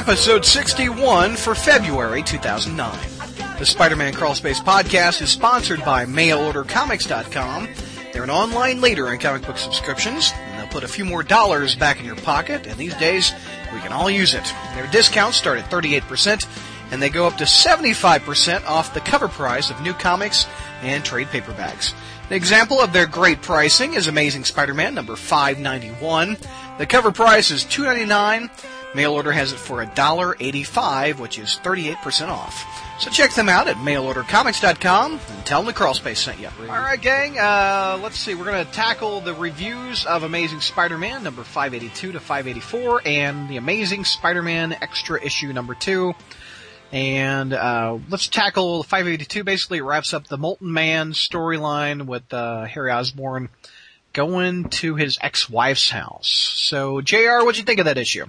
Episode 61 for February 2009. The Spider-Man Crawlspace podcast is sponsored by MailOrderComics.com. They're an online leader in comic book subscriptions, and they'll put a few more dollars back in your pocket, and these days, we can all use it. Their discounts start at 38%, and they go up to 75% off the cover price of new comics and trade paperbacks. An example of their great pricing is Amazing Spider-Man number 591. The cover price is $2.99. Mail order has it for $1.85, which is 38% off. So check them out at mailordercomics.com and tell them the Crawlspace sent you. All right, gang. Uh, let's see. We're going to tackle the reviews of Amazing Spider-Man number 582 to 584 and the Amazing Spider-Man extra issue number 2. And uh, let's tackle 582. Basically, it wraps up the Molten Man storyline with uh, Harry Osborn going to his ex-wife's house. So, Jr., what'd you think of that issue?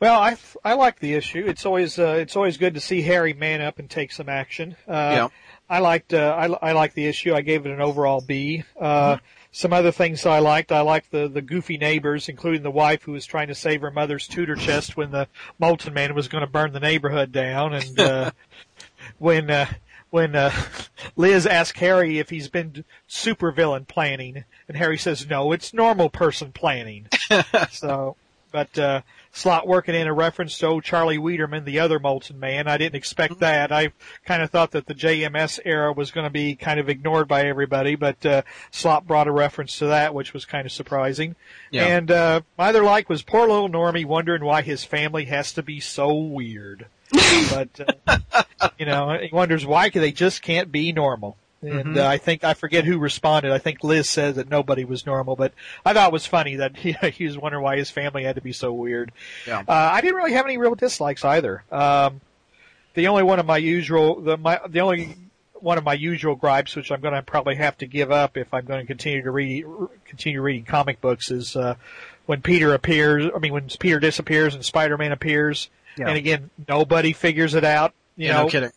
Well, I, I like the issue. It's always uh, it's always good to see Harry man up and take some action. Uh, Yeah. I liked uh, I I liked the issue. I gave it an overall B. Uh, Some other things I liked. I liked the the goofy neighbors, including the wife who was trying to save her mother's tudor chest when the Molten Man was going to burn the neighborhood down, and uh, when uh, when uh, Liz asked Harry if he's been supervillain planning, and Harry says no, it's normal person planning. so, but uh, Slott working in a reference to old Charlie Weiderman, the other Molten Man. I didn't expect that. I kind of thought that the JMS era was going to be kind of ignored by everybody, but uh, Slott brought a reference to that, which was kind of surprising. Yeah. And uh, my other like was poor little Normie wondering why his family has to be so weird. but uh, you know, he wonders why they just can't be normal. And uh, I think I forget who responded. I think Liz said that nobody was normal, but I thought it was funny that he, he was wondering why his family had to be so weird. Yeah. Uh, I didn't really have any real dislikes either. Um, the only one of my usual, the my the only one of my usual gripes, which I'm going to probably have to give up if I'm going to continue to read continue reading comic books, is uh, when Peter appears. I mean, when Peter disappears and Spider-Man appears, Yeah. and again nobody figures it out. You Yeah, know, no kidding.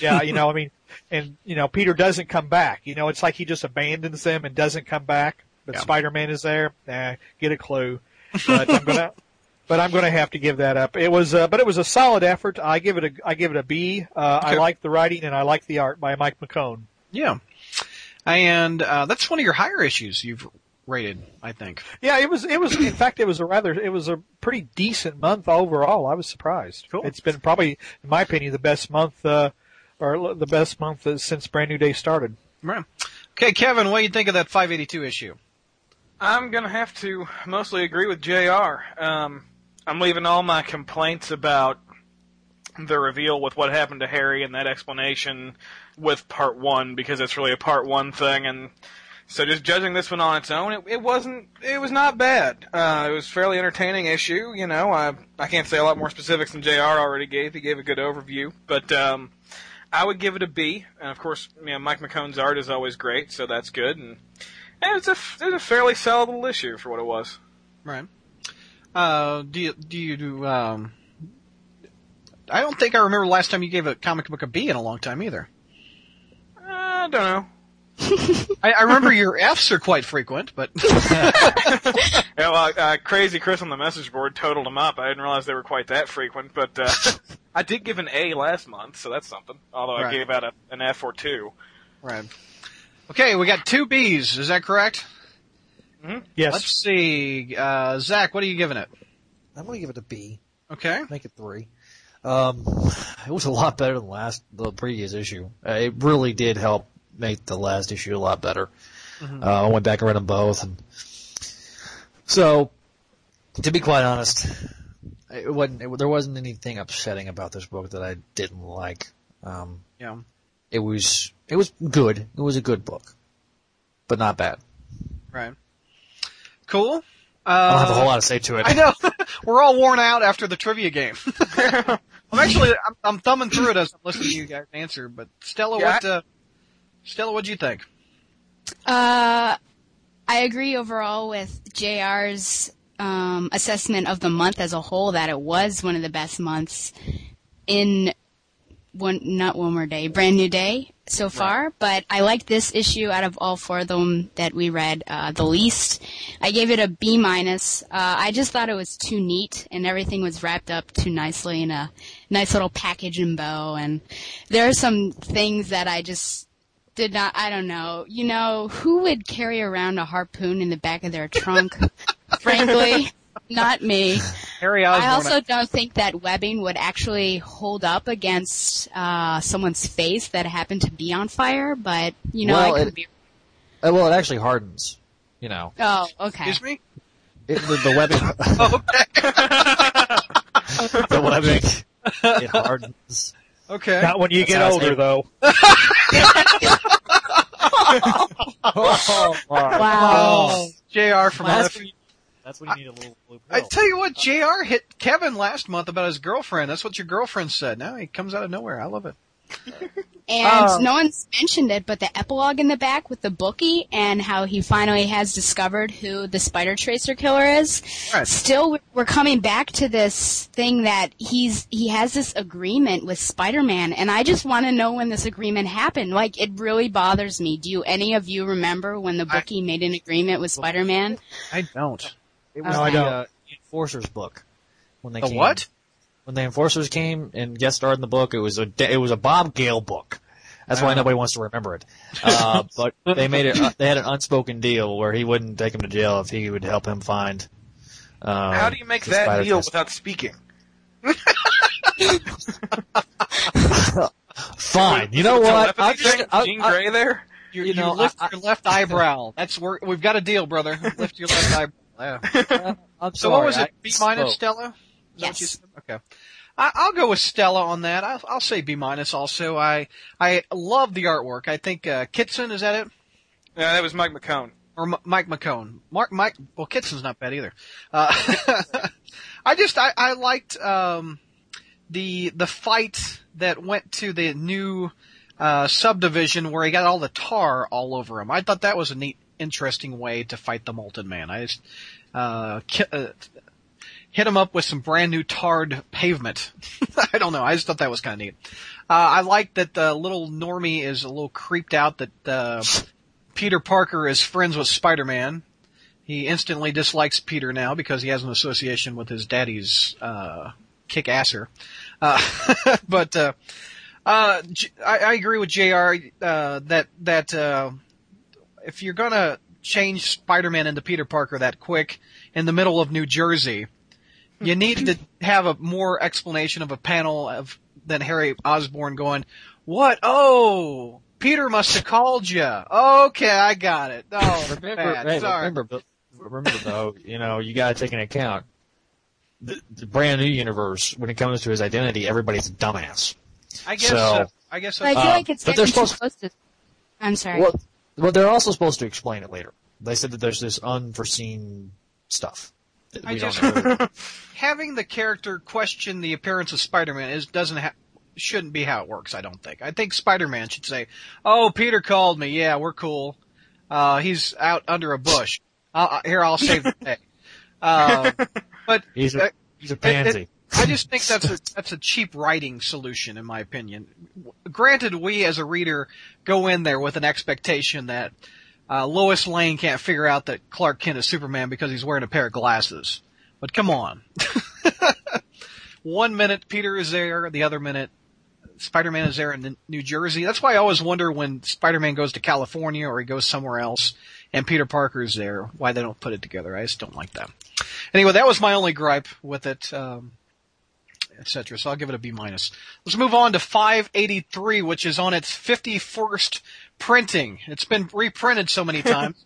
yeah, you know, I mean, and you know, Peter doesn't come back. You know, it's like he just abandons them and doesn't come back. But Yeah. Spider-Man is there. Nah, get a clue. But I'm gonna, but I'm gonna have to give that up. It was, uh, but it was a solid effort. I give it a, I give it a B. Uh, I like the writing and I like the art by Mike McKone. Yeah. And uh, that's one of your higher issues you've rated, I think. Yeah, it was, it was, in fact, it was a rather, it was a pretty decent month overall. I was surprised. Cool. It's been probably, in my opinion, the best month, uh, or the best month since Brand New Day started. Right. Okay, Kevin, what do you think of that 582 issue? I'm gonna have to mostly agree with Jr. Um, I'm leaving all my complaints about the reveal with what happened to Harry and that explanation with part one because it's really a part one thing, and so just judging this one on its own, it, it wasn't. It was not bad. Uh, it was a fairly entertaining issue. You know, I I can't say a lot more specifics than Jr. already gave. He gave a good overview, but um, I would give it a B. And of course, you know, Mike McKone's art is always great, so that's good. And and it's a it was a fairly solid little issue for what it was. Right. Uh, do you, do you do, um, I don't think I remember last time you gave a comic book a B in a long time either. Uh, I don't know. I, I remember your Fs are quite frequent, but Yeah, well, uh, Crazy Chris on the message board totaled them up. I didn't realize they were quite that frequent, but uh, I did give an A last month, so that's something. Although Right. I gave out a, an F or two. right. Okay, we got two Bs. Is that correct? Yes. Let's see. Uh, Zach, what are you giving it? I'm gonna give it a B. Okay. Make it three. Um, it was a lot better than last the previous issue. Uh, it really did help make the last issue a lot better. Uh, I went back and read them both, and so to be quite honest, it wasn't. It, there wasn't anything upsetting about this book that I didn't like. Um, Yeah. it was it was good. It was a good book, but not bad. Right. Cool. I don't have a Uh, whole lot to say to it. I know. We're all worn out after the trivia game. I'm actually, I'm, I'm thumbing through it as I'm listening to you guys answer, but Stella, Yeah, what, uh, Stella, what'd you think? Uh, I agree overall with JR's um, assessment of the month as a whole that it was one of the best months in one not one more day, brand new day. so far, but I like this issue out of all four of them that we read uh, the least. I gave it a B minus. Uh, I just thought it was too neat and everything was wrapped up too nicely in a nice little package and bow. And there are some things that I just did not. I don't know. You know, who would carry around a harpoon in the back of their trunk? Frankly, not me. Harry Osborn. I also don't think that webbing would actually hold up against uh, someone's face that happened to be on fire, but you know, Well, I could it- be. Uh, well, it actually hardens. You know, Oh, okay. Excuse me? it, the, the webbing, okay. the webbing, it hardens. Okay. Not when you That's get older, say- though. Oh, Wow. Oh, JR from That's Left. you, that's when you need a little blue I tell you what, JR hit Kevin last month about his girlfriend. That's what your girlfriend said. Now he comes out of nowhere. I love it. And Oh. no one's mentioned it, but the epilogue in the back with the bookie and how he finally has discovered who the Spider Tracer killer is. Right. Still, we're coming back to this thing that he's he has this agreement with Spider-Man, and I just want to know when this agreement happened. Like, it really bothers me. Do you any of you remember when the I- bookie made an agreement with Spider-Man? I don't. It was No, I don't. uh, Enforcers book when they The came. what? When the Enforcers came and guest starred in the book, it was a it was a Bob Gale book. That's why Oh. nobody wants to remember it. Uh, but they made it. Uh, they had an unspoken deal where he wouldn't take him to jail if he would help him find. Uh, How do you make that deal Fist. without speaking? Fine. You know what? I'm just, thing? I, Jean I, Grey there? You, You you know, lift I- your left eyebrow. That's where we've got a deal, brother. Lift your left eyebrow. Yeah. I'm So sorry. what was it? B minus. Stella? Is you Yes. Okay. I, I'll go with Stella on that. I'll, I'll say B minus. Also, I I love the artwork. I think uh, Kitson is that it, Yeah, that was Mike McKone. or M- Mike McKone? Mark Mike. Well, Kitson's not bad either. Uh, I just I, I liked um, the the fight that went to the new uh, subdivision where he got all the tar all over him. I thought that was a neat, interesting way to fight the Molten Man. I just uh, ki- uh, hit him up with some brand new tarred pavement. I don't know. I just thought that was kind of neat. Uh, I like that the little Normie is a little creeped out that uh, Peter Parker is friends with Spider-Man. He instantly dislikes Peter now because he has an association with his daddy's uh, kick-asser. Uh, but uh, uh, I, I agree with Jr. Uh, that that uh, if you're gonna change Spider-Man into Peter Parker that quick in the middle of New Jersey, you need to have a more explanation of a panel of than Harry Osborn going, "What? Oh, Peter must have called you. Okay, I got it. Oh, Remember, bad. hey, Sorry. remember, remember though, you know, you gotta take into account the, the brand new universe when it comes to his identity. Everybody's a dumbass. I guess. So- uh, I guess. But I feel like it's but they're getting too supposed- to. I'm sorry. Well, well, they're also supposed to explain it later. They said that there's this unforeseen stuff. I just- having the character question the appearance of Spider-Man is doesn't ha- shouldn't be how it works. I don't think. I think Spider-Man should say, "Oh, Peter called me. Yeah, we're cool. Uh, he's out under a bush. Uh, here, I'll save the day." Uh, but He's uh, a he's a pansy. I just think that's a that's a cheap writing solution, in my opinion. Granted, we as a reader go in there with an expectation that uh, Lois Lane can't figure out that Clark Kent is Superman because he's wearing a pair of glasses. But come on, one minute Peter is there, the other minute Spider-Man is there in New Jersey. That's why I always wonder when Spider-Man goes to California or he goes somewhere else and Peter Parker is there, why they don't put it together. I just don't like that. Anyway, that was my only gripe with it. Um, etc. So I'll give it a B minus. Let's move on to 583, which is on its 51st printing. It's been reprinted so many times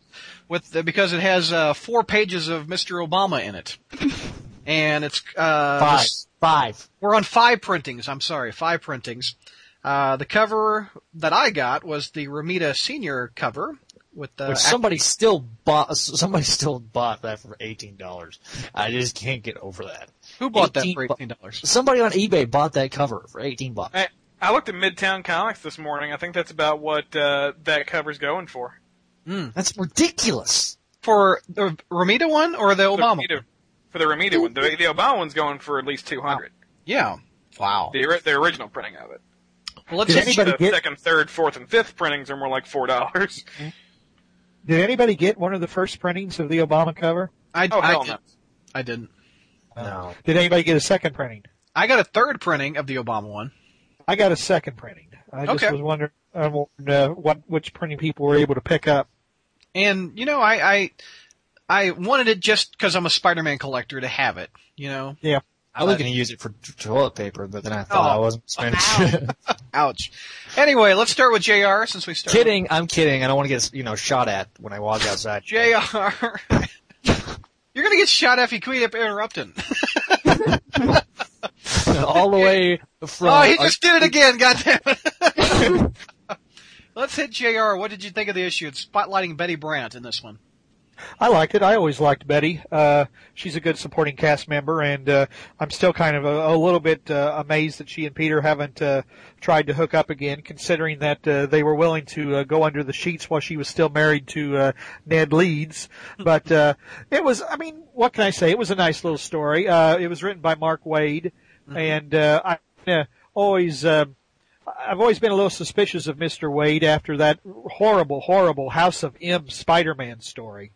with the, because it has uh, four pages of Mr. Obama in it, and it's uh, Five, this- five. we're on five printings. I'm sorry, five printings. Uh, the cover that I got was the Romita Senior cover with the Which somebody still bought. Somebody still bought that for eighteen dollars. I just can't get over that. who bought that for eighteen dollars. Somebody on eBay bought that cover for eighteen bucks. I, I looked at Midtown Comics this morning. I think that's about what uh, that cover's going for. That's ridiculous. For the Romita one or the The Obama? Romita- for the Romita one. The, the Obama one's going for at least 200 Yeah. Wow. The, the original printing of it. Well, let's Did hit anybody the get- second, third, fourth, and fifth printings are more like four dollars. Did anybody get one of the first printings of the Obama cover? I, Oh I, hell did, no! I didn't. No. Did anybody get a second printing? I got a third printing of the Obama one. I got a second printing. I just Okay. was wondering uh, what which printing people were able to pick up. And you know, I I, I wanted it just because I'm a Spider-Man collector to have it. You know, I was uh, going to use it for toilet paper, but then I thought Oh. I wasn't spending. ouch. Anyway, let's start with Jr. Since we started. kidding, I'm kidding. I don't want to get you know shot at when I walk outside. Jr. You're gonna get shot if you keep interrupting. All the way from. Oh, he just did it again. Goddamn it. Let's hit Jr. What did you think of the issue? It's spotlighting Betty Brant in this one. I liked it. I always liked Betty. Uh, she's a good supporting cast member, and uh, I'm still kind of a, a little bit uh, amazed that she and Peter haven't uh, tried to hook up again, considering that uh, they were willing to uh, go under the sheets while she was still married to uh, Ned Leeds. But uh, it was, I mean, what can I say? It was a nice little story. Uh, it was written by Mark Waid, and uh, I uh, always. Uh, I've always been a little suspicious of Mr. Waid after that horrible, horrible House of M Spider-Man story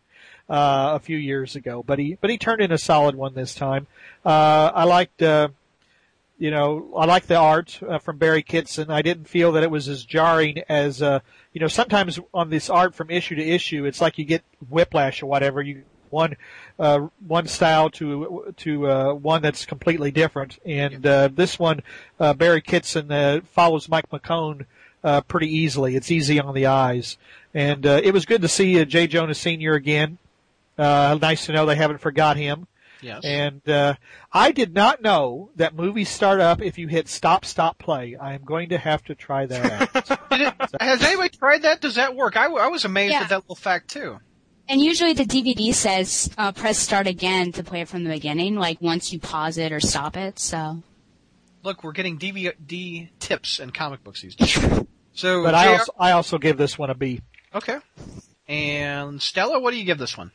uh, a few years ago, but he but he turned in a solid one this time. Uh, I liked, uh, you know, I liked the art uh, from Barry Kitson. I didn't feel that it was as jarring as, uh, you know, sometimes on this art from issue to issue, it's like you get whiplash or whatever. You one uh, one style to to uh, one that's completely different, and uh, this one uh, Barry Kitson uh, follows Mike McKone uh, pretty easily. It's easy on the eyes, and uh, it was good to see uh, Jay Jonas Senior again. Uh, nice to know they haven't forgot him. Yes. And uh, I did not know that movies start up if you hit stop, stop, play. I am going to have to try that out. Did it, has anybody tried that? Does that work? I was amazed Yeah. at that little fact too. And usually the DVD says uh, press start again to play it from the beginning, like once you pause it or stop it. So Look, we're getting DVD tips and comic books these days. So, but I also I also give this one a B. okay. And Stella, what do you give this one?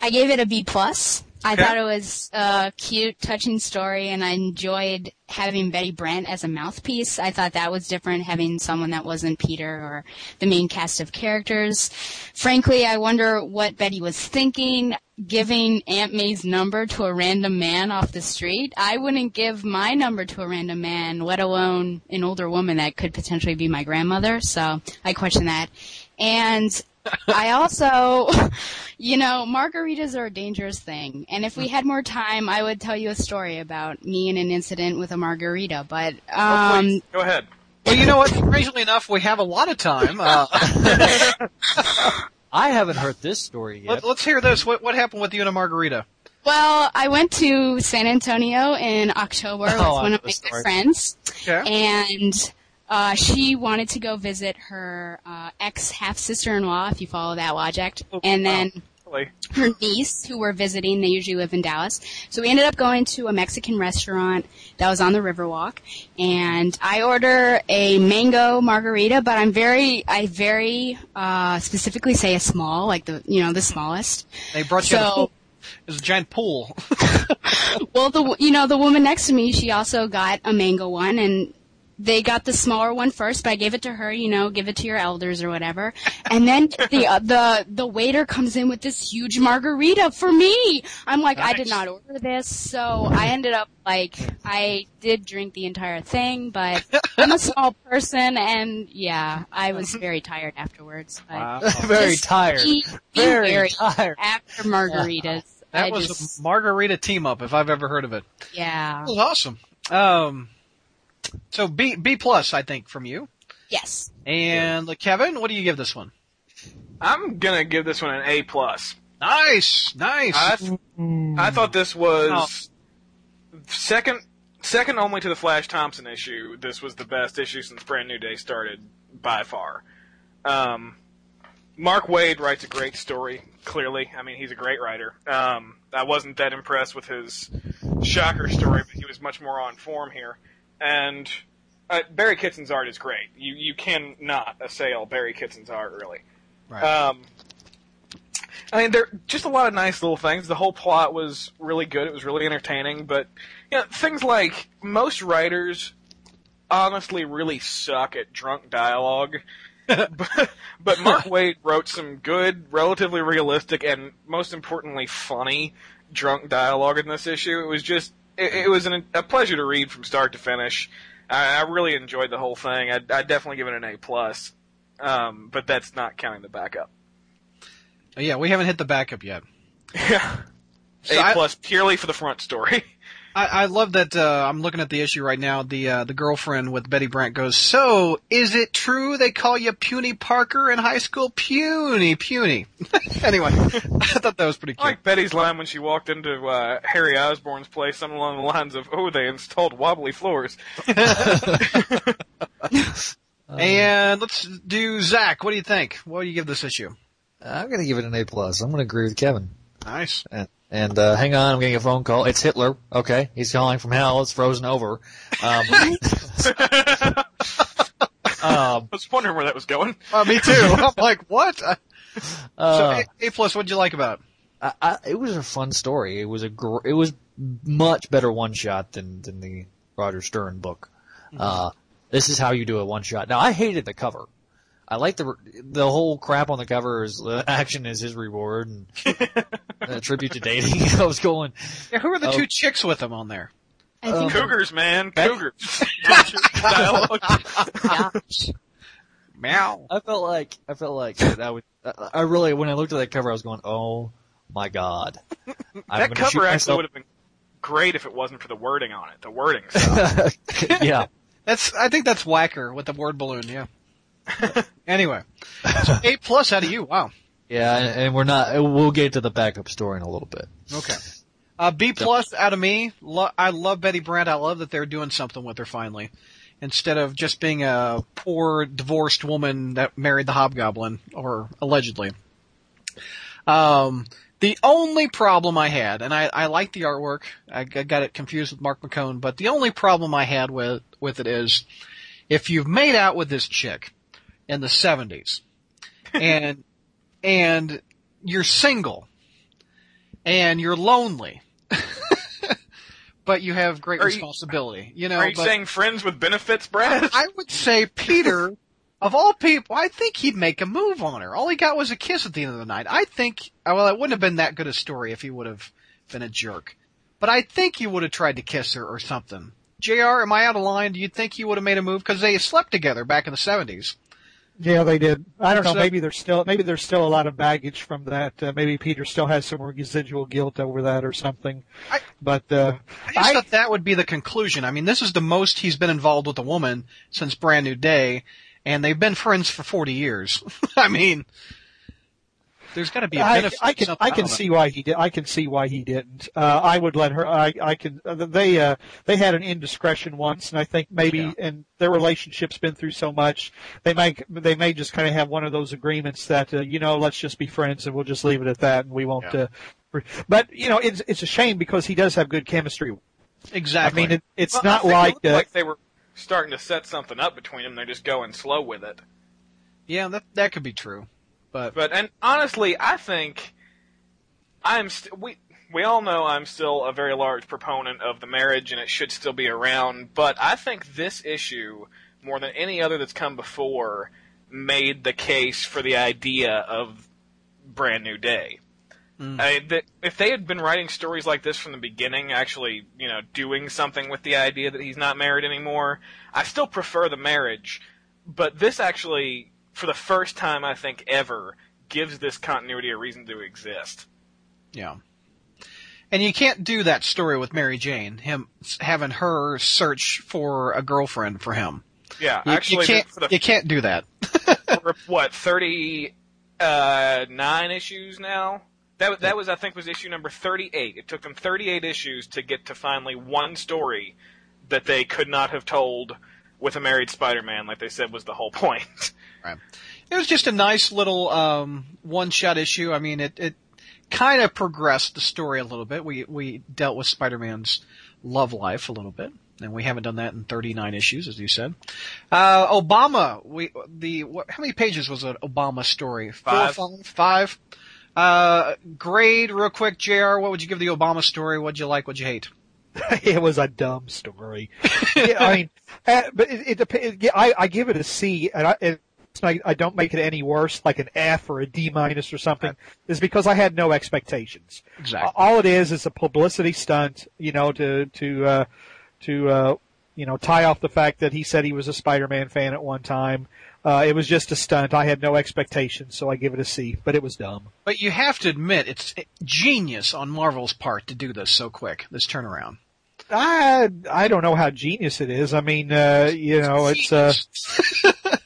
I gave it a B plus. I Okay. thought it was a cute, touching story, and I enjoyed having Betty Brant as a mouthpiece. I thought that was different, having someone that wasn't Peter or the main cast of characters. Frankly, I wonder what Betty was thinking, giving Aunt May's number to a random man off the street. I wouldn't give my number to a random man, let alone an older woman that could potentially be my grandmother. So I question that. And I also, you know, margaritas are a dangerous thing. And if we had more time, I would tell you a story about me and an incident with a margarita. But, Oh, um, please, go ahead. Well, you know what? Strangely enough, we have a lot of time. Uh, I haven't heard this story yet. let, us hear this. What, what happened with you and a margarita? well, I went to San Antonio in October with Oh, I one of my good friends. Okay. And, uh, she wanted to go visit her, uh, ex half sister-in-law, if you follow that logic. And then, Really. her niece who were visiting. They usually live in Dallas. So we ended up going to a Mexican restaurant that was on the Riverwalk, and I order a mango margarita. But I'm very, I very uh, specifically say a small, like the you know the smallest. They brought you a So- pool. It was a giant pool. Well, the you know the woman next to me, she also got a mango one, and they got the smaller one first. But I gave it to her, you know, give it to your elders or whatever. And then the uh, the the waiter comes in with this huge margarita for me. I'm like, I did not order this, so I ended up like I did drink the entire thing, but I'm a small person, and yeah, I was very tired afterwards. But very tired. Be, be Very wary tired. after margaritas. That I was just, a margarita team up, if I've ever heard of it. yeah. That was awesome. Um, so B B plus, I think, from you. Yes. And uh, Kevin, what do you give this one? I'm gonna give this one an A plus. Nice, nice. I, th- I thought this was second second only to the Flash Thompson issue. This was the best issue since Brand New Day started by far. Um, Mark Waid writes a great story. Clearly, I mean he's a great writer. Um, I wasn't that impressed with his Shocker story, but he was much more on form here. And uh, Barry Kitson's art is great. You you cannot assail Barry Kitson's art really. right. Um, I mean, there just a lot of nice little things. The whole plot was really good. It was really entertaining. But you know, things like most writers honestly really suck at drunk dialogue. but, but Mark Waid wrote some good, relatively realistic, and most importantly, funny drunk dialogue in this issue. It was just, it, it was an, a pleasure to read from start to finish. I, I really enjoyed the whole thing. I, I definitely give it an A plus, um, but that's not counting the backup. Yeah, we haven't hit the backup yet. Yeah, So A I- plus purely for the front story. I, I love that. Uh, I'm looking at the issue right now. The uh, the girlfriend with Betty Brant goes. So, is it true they call you Puny Parker in high school? Puny, puny. anyway, I thought that was pretty I like Betty's line when she walked into uh, Harry Osborn's place, something along the lines of, "Oh, they installed wobbly floors." and let's do Zach. What do you think? What do you give this issue? I'm gonna give it an A plus. I'm gonna agree with Kevin. Nice. And, and uh, hang on, I'm getting a phone call. It's Hitler. Okay, he's calling from hell. It's frozen over. Um, um, I was wondering where that was going. Uh, me too. I'm like, what? Uh, uh, so, A, a plus. What did you like about it? I, I, it was a fun story. It was a gr- it was much better one shot than than the Roger Stern book. Uh, this is how you do a one shot. Now I hated the cover. I like the the whole crap on the cover is uh, action is his reward and a tribute to dating. I was going, Yeah, who are the Oh. two chicks with him on there? I think Cougars, man, Betty- cougars. Dialogue. Meow. I felt like I felt like that I would. I I really when I looked at that cover, I was going, oh my god. I'm That cover actually myself. would have been great if it wasn't for the wording on it. The wording yeah. That's. I think that's whacker with the word balloon. Yeah. anyway, so A plus out of you. Wow. Yeah, and, we're not. We'll get to the backup story in a little bit. Okay. Uh, B plus out of me. Lo- I love Betty Brant. I love that they're doing something with her finally, instead of just being a poor divorced woman that married the Hobgoblin, or allegedly. Um, the only problem I had, and I, I like the artwork. I, I got it confused with Mark McKone, but the only problem I had with with it is, if you've made out with this chick in the '70s, and and you're single, and you're lonely, but you have great Are you- responsibility. You, know, Are you but saying friends with benefits, Brad? I would say Peter, of all people, I think he'd make a move on her. All he got was a kiss at the end of the night. I think, uh, well, it wouldn't have been that good a story if he would have been a jerk. But I think he would have tried to kiss her or something. JR, am I out of line? Do you think he would have made a move? Because they slept together back in the 70s. Yeah, they did. I don't know. So- maybe there's still maybe there's still a lot of baggage from that. Uh, maybe Peter still has some residual guilt over that or something. I- but uh, I just I- thought that would be the conclusion. I mean, this is the most he's been involved with a woman since Brand New Day, and they've been friends for 40 years. I mean, there's got to be a I, benefit. I can I can don't see why he did. I can see why he didn't. Uh, I would let her. I I can. Uh, they uh they had an indiscretion once, and I think maybe Yeah. and their relationship's been through so much. They may they may just kind of have one of those agreements that uh, you know let's just be friends and we'll just leave it at that and we won't. Yeah. Uh, re- but you know it's it's a shame because he does have good chemistry. Exactly. I mean it, it's Well, not think it like uh, like they were starting to set something up between them. They're just going slow with it. Yeah, that that could be true. But But and honestly, I think I'm st- we we all know I'm still a very large proponent of the marriage and it should still be around. But I think this issue more than any other that's come before made the case for the idea of brand new day. Mm. I, that if they had been writing stories like this from the beginning, actually, you know, doing something with the idea that he's not married anymore, I still prefer the marriage. But this actually, for the first time, I think ever, gives this continuity a reason to exist. yeah. And you can't do that story with Mary Jane, him having her search for a girlfriend for him. Yeah, You, actually, you can't the you can't do that. for, what 39 uh, issues now. That that was I think was issue number thirty eight. It took them thirty eight issues to get to finally one story that they could not have told with a married Spider Man, like they said was the whole point. It was just a nice little um, one-shot issue. I mean, it it kind of progressed the story a little bit. We we dealt with Spider-Man's love life a little bit, and we haven't done that in 39 issues, as you said. Uh, Obama, we the what, how many pages was an Obama story? Five. Four, five, five. Uh, grade real quick, Jr. What would you give the Obama story? What'd you like? What'd you hate? it was a dumb story. yeah, I mean, uh, but it, it depends. Yeah, I, I give it a C, and I, it's I don't make it any worse, like an F or a D minus or something, is because I had no expectations. Exactly. All it is is a publicity stunt, you know, to to uh, to uh, you know tie off the fact that he said he was a Spider-Man fan at one time. Uh, it was just a stunt. I had no expectations, so I give it a C. But it was dumb. But you have to admit, it's genius on Marvel's part to do this so quick, this turnaround. I I don't know how genius it is. I mean, uh, you know, it's uh,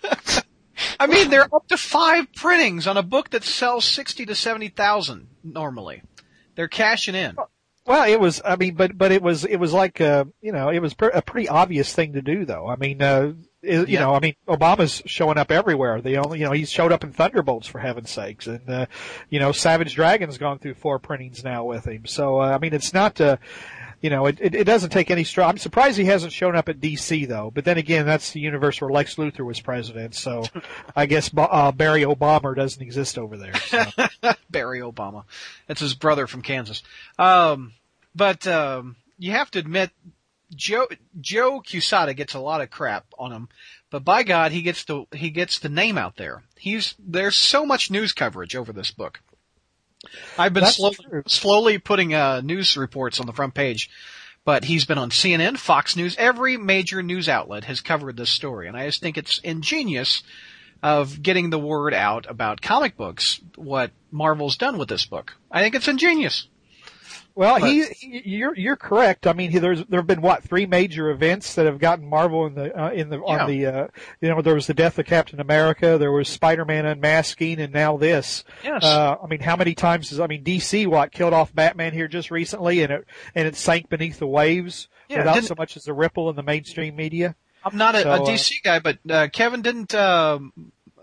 I mean, they're up to five printings on a book that sells sixty to seventy thousand normally. They're cashing in. well, it was. I mean, but but it was it was like uh, you know, it was pr- a pretty obvious thing to do, though. I mean, uh, it, you Yeah. know, I mean, Obama's showing up everywhere. The only, you know, he's showed up in Thunderbolts for heaven's sakes, and uh, you know, Savage Dragon's gone through four printings now with him. So uh, I mean, it's not. Uh, you know, it, it, it doesn't take any straw. I'm surprised he hasn't shown up at DC though. But then again, that's the universe where Lex Luthor was president. So I guess uh, Barry Obama doesn't exist over there. So. Barry Obama. That's his brother from Kansas. Um, but um, you have to admit, Joe Joe Quesada gets a lot of crap on him, but by God, he gets the he gets the name out there. He's there's so much news coverage over this book. I've been slowly, slowly putting uh, news reports on the front page, but he's been on CNN, Fox News, every major news outlet has covered this story, and I just think it's ingenious of getting the word out about comic books. What Marvel's done with this book, I think it's ingenious. Well, But- he, he, you're you're correct. I mean, he, there's there have been what three major events that have gotten Marvel in the uh, in the Yeah. on the uh, you know there was the death of Captain America, there was Spider-Man unmasking, and now this. Yes. Uh, I mean, how many times has I mean DC what killed off Batman here just recently, and it and it sank beneath the waves Yeah, without so much as a ripple in the mainstream media. I'm not a, So, a uh, DC guy, but uh, Kevin didn't. um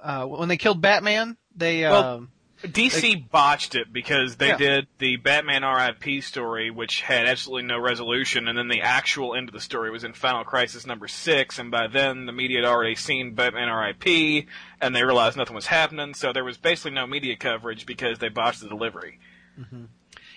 uh, when they killed Batman, they. Well, DC botched it because they Yeah. did the Batman RIP story, which had absolutely no resolution, and then the actual end of the story was in Final Crisis number six, and by then the media had already seen Batman RIP, and they realized nothing was happening, so there was basically no media coverage because they botched the delivery. Mm-hmm.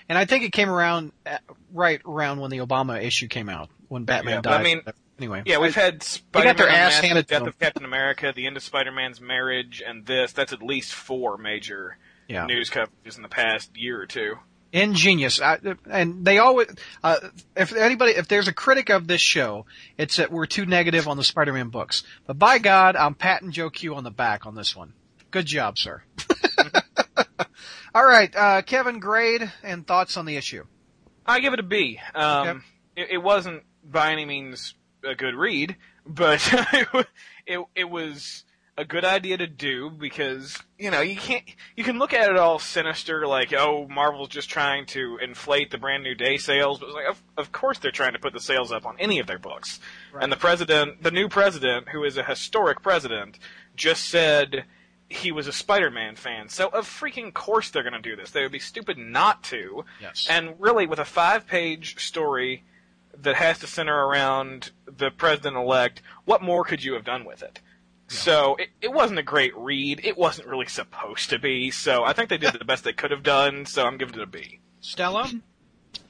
and I think it came around at, right around when the Obama issue came out, when Batman Yeah, died. I mean- anyway, Yeah, we've had got Spider-Man, their ass handed Death of Captain America, the end of Spider-Man's marriage, and this. That's at least four major Yeah. news coverages in the past year or two. ingenious. I, and they always, uh, if anybody, if there's a critic of this show, it's that we're too negative on the Spider-Man books. But by God, I'm patting Joe Q on the back on this one. Good job, sir. All right, uh, Kevin, grade and thoughts on the issue. I give it a B. Um, Okay. it, it wasn't by any means a good read, but it, it it was a good idea to do because you know you can't you can look at it all sinister like oh Marvel's just trying to inflate the brand new day sales, but it's like of, of course they're trying to put the sales up on any of their books. And the president, the new president, who is a historic president, just said he was a Spider-Man fan. So of freaking course they're going to do this. They would be stupid not to. Yes. And really, with a five-page story that has to center around the president-elect, what more could you have done with it? So it, it wasn't a great read. It wasn't really supposed to be. So I think they did the best they could have done. So I'm giving it a B. Stella?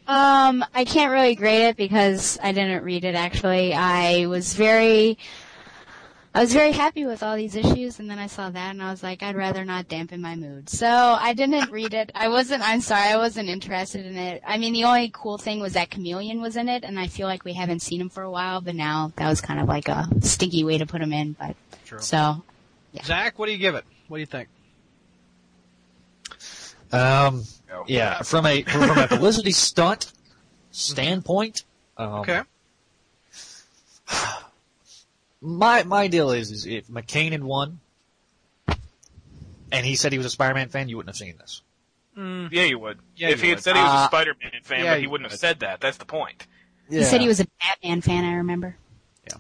Um, I can't really grade it because I didn't read it actually. I was very I was very happy with all these issues and then I saw that and I was like, I'd rather not dampen my mood. So I didn't read it. I wasn't I'm sorry, I wasn't interested in it. I mean the only cool thing was that Chameleon was in it and I feel like we haven't seen him for a while, but now that was kind of like a stinky way to put him in, but True. so Zach, what do you give it? What do you think? Um, yeah, from a from a publicity stunt standpoint, um, Okay. My my deal is is if McCain had won, and he said he was a Spider-Man fan, you wouldn't have seen this. Yeah, you would. Yeah, if you he had would. said he was Uh, a Spider-Man fan, yeah, but he wouldn't have said that. That's the point. he said he was a Batman fan, I remember. Yeah.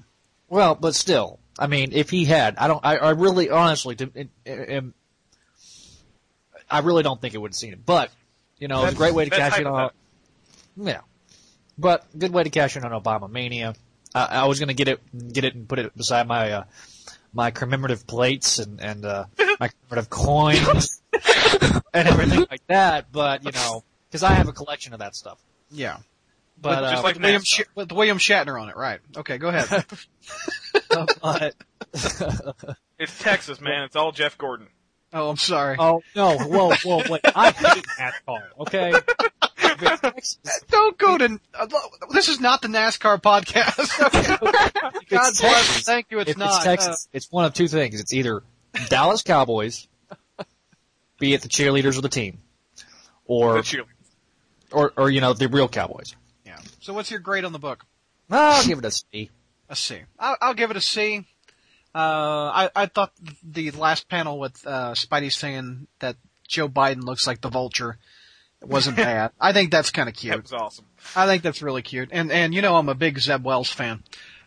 Well, but still, I mean, if he had, I don't, I, I really, honestly, to, it, it, I really don't think it would have seen it. But you know, it's a great way to cash in on. hypothetical. Yeah, but good way to cash in on Obama mania. I, I was gonna get it, get it, and put it beside my uh, my commemorative plates and and uh, my commemorative coins and everything like that. But you know, because I have a collection of that stuff. Yeah. But with, uh, just like William NASCAR. Sh- with William Shatner on it, right? Okay, go ahead. but It's Texas, man. It's all Jeff Gordon. oh, I'm sorry. oh no, whoa, whoa, wait! I hate NASCAR. Okay, Texas- Don't go to. Uh, this is not the NASCAR podcast. God it's bless. Texas- Thank you. It's if not. it's Texas, it's one of two things. It's either Dallas Cowboys, be it the cheerleaders or the team, or cheerleader. or or you know the real Cowboys. Uh, yeah. So, what's your grade on the book? I'll give it a C. A C. I'll, I'll give it a C. Uh, I, I thought the last panel with uh, Spidey saying that Joe Biden looks like the Vulture wasn't bad. I think that's kind of cute. That was awesome. I think that's really cute. And and you know I'm a big Zeb Wells fan.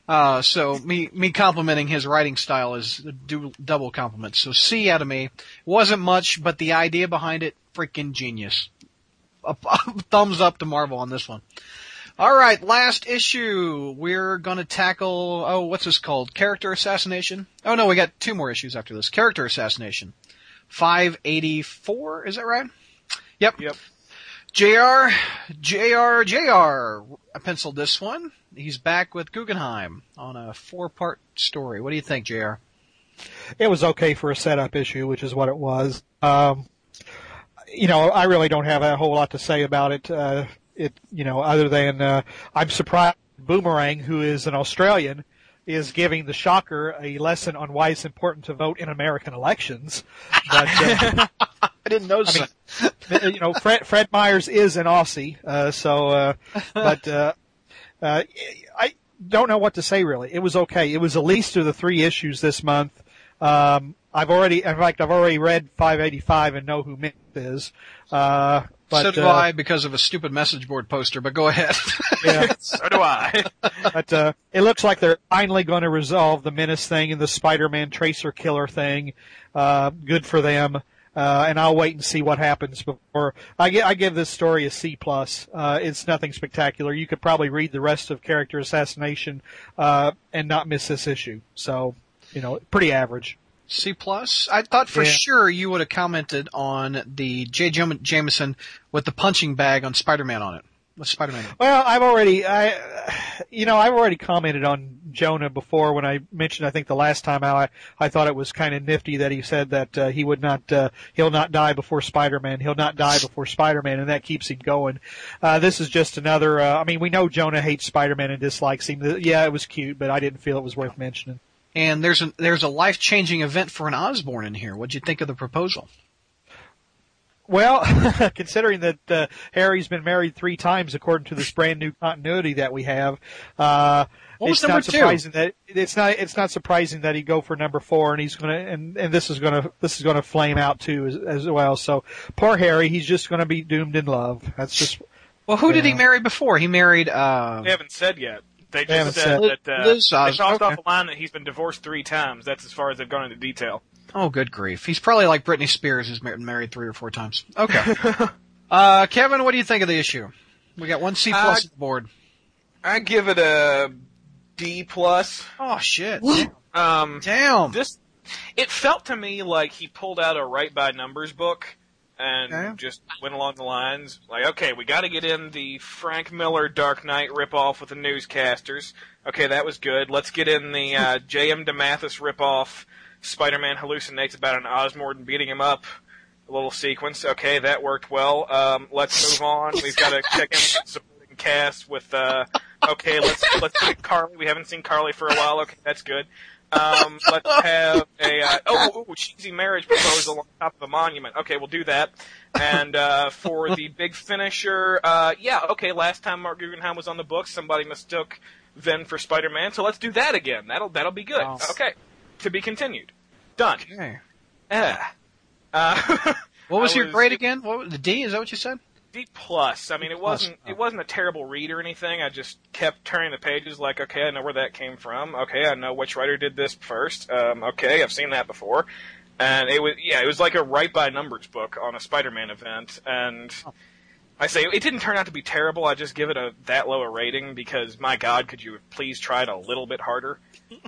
Uh, so me me complimenting his writing style is a du- double compliment. So C out of me wasn't much, but the idea behind it freaking genius. A, a thumbs up to Marvel on this one. All right, last issue. We're gonna tackle. Oh, what's this called? Character assassination. Oh no, we got two more issues after this. Character assassination. Five eighty four. Is that right? Yep. Yep. JR, JR, JR. I penciled this one. He's back with Guggenheim on a four-part story. What do you think, JR? it was okay for a setup issue, which is what it was. Um, you know, I really don't have a whole lot to say about it. Uh, it, you know, other than uh, I'm surprised Boomerang, who is an Australian, is giving the Shocker a lesson on why it's important to vote in American elections. But uh, I didn't notice I mean, you know, Fred, Fred Myers is an Aussie, uh, so, uh, but, uh, uh, I don't know what to say really. It was okay. It was the least of the three issues this month. Um, I've already, in fact, I've already read 585 and know who Mick is. Uh, but, so do uh, I because of a stupid message board poster, but go ahead. Yeah. So do I. but uh, it looks like they're finally going to resolve the Menace thing and the Spider-Man Tracer Killer thing. Uh, good for them. Uh, and I'll wait and see what happens before I, I give this story a C plus. Uh, it's nothing spectacular. You could probably read the rest of Character Assassination uh, and not miss this issue. So, you know, pretty average. C plus. I thought for Yeah. sure you would have commented on the J. Jam- Jameson with the punching bag on Spider-Man on it. With Spider-Man. on it. Well, I've already, I, you know, I've already commented on Jonah before when I mentioned, I think the last time how I, I thought it was kind of nifty that he said that uh, he would not, uh, he'll not die before Spider-Man, he'll not die before Spider-Man, and that keeps him going. Uh, this is just another, uh, I mean, we know Jonah hates Spider-Man and dislikes him. Yeah, it was cute, but I didn't feel it was worth mentioning. And there's a there's a life changing event for an Osborn in here. What'd you think of the proposal? Well, considering that uh, Harry's been married three times according to this brand new continuity that we have, uh, it's number not two? surprising that it's not it's not surprising that he go for number four, and he's gonna and and this is gonna this is gonna flame out too as, as well. So poor Harry, he's just gonna be doomed in love. That's just Well, who did he marry before? He married. uh They haven't said yet. They just haven't said, said. that uh, Liz they Oz- tossed okay. off a line that he's been divorced three times. That's as far as they've gone into detail. Oh, good grief! He's probably like Britney Spears, who's married three or four times. Okay. uh Kevin, what do you think of the issue? We got one C plus Uh, the board. I give it a D plus. Oh shit! Um, Damn. this it felt to me like he pulled out a right by numbers book and Okay. just went along the lines like, okay, we got to get in the Frank Miller Dark Knight ripoff with the newscasters. Okay, that was good. Let's get in the uh, J.M. DeMatteis ripoff. Spider-Man hallucinates about an Osborn beating him up. A little sequence. Okay, that worked well. Um, let's move on. We've got to check in with supporting cast with. Uh, okay, let's let's get Carly. We haven't seen Carly for a while. Okay, that's good. Um, let's have a uh, oh, oh cheesy marriage proposal on top of a monument. Okay, we'll do that. And uh, for the big finisher, uh, yeah, okay. Last time Marc Guggenheim was on the book, somebody mistook Vin for Spider-Man, so let's do that again. That'll that'll be good. Wow. Okay, to be continued. Done. Okay. Ah. Uh, What was I your was- grade again? What was, the D? Is that what you said? D plus. I mean, it wasn't oh. it wasn't a terrible read or anything. I just kept turning the pages, like, okay, I know where that came from. Okay, I know which writer did this first. Um, okay, I've seen that before. And it was yeah, it was like a right by numbers book on a Spider-Man event. And I say it didn't turn out to be terrible. I just give it a that low a rating because my God, could you please try it a little bit harder?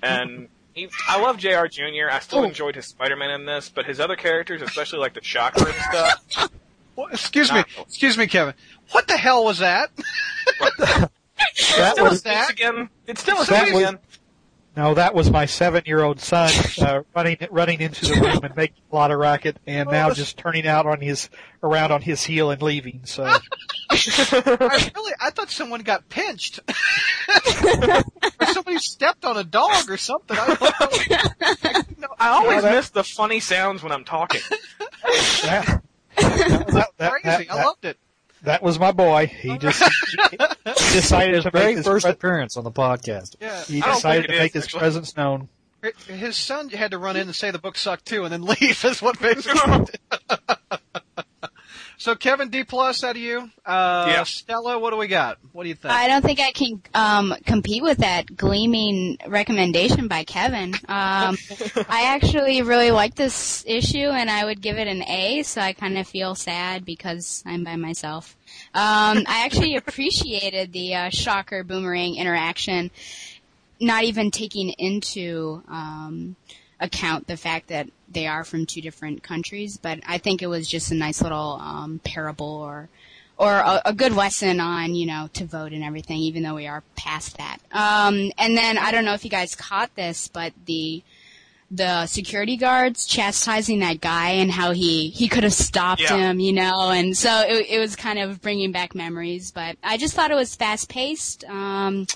And. He, I love Jr. Jr. I still Oh. enjoyed his Spider-Man in this, but his other characters, especially like the Shocker and stuff, What, excuse me. Excuse me, Kevin. What the hell was that? That still was a space again. It's still a That space was- again. no, that was my seven-year-old son uh, running running into the room and making a lot of racket, and now just turning out on his around on his heel and leaving. So I really, I thought someone got pinched. or somebody stepped on a dog or something. I don't know. I always No, that- miss the funny sounds when I'm talking. that, that, that, that, Crazy. that, I loved it. that was my boy. He just he decided His to very make his first pre- appearance on the podcast. Yeah. he decided to make is, his actually. presence known. His son had to run in and say the book sucked too, and then leave. Is what basically. so Kevin D plus out of you. Uh, Yeah. Stella, what do we got? What do you think? I don't think I can um, compete with that gleaming recommendation by Kevin. Um, I actually really like this issue, and I would give it an A. So I kind of feel sad because I'm by myself. Um, I actually appreciated the uh, shocker boomerang interaction, not even taking into um, account the fact that they are from two different countries. But I think it was just a nice little um, parable or or a, a good lesson on, you know, to vote and everything, even though we are past that. Um, and then I don't know if you guys caught this, but the the security guards chastising that guy and how he he could have stopped Yeah. him, you know, and so it, it was kind of bringing back memories. But I just thought it was fast paced. Um,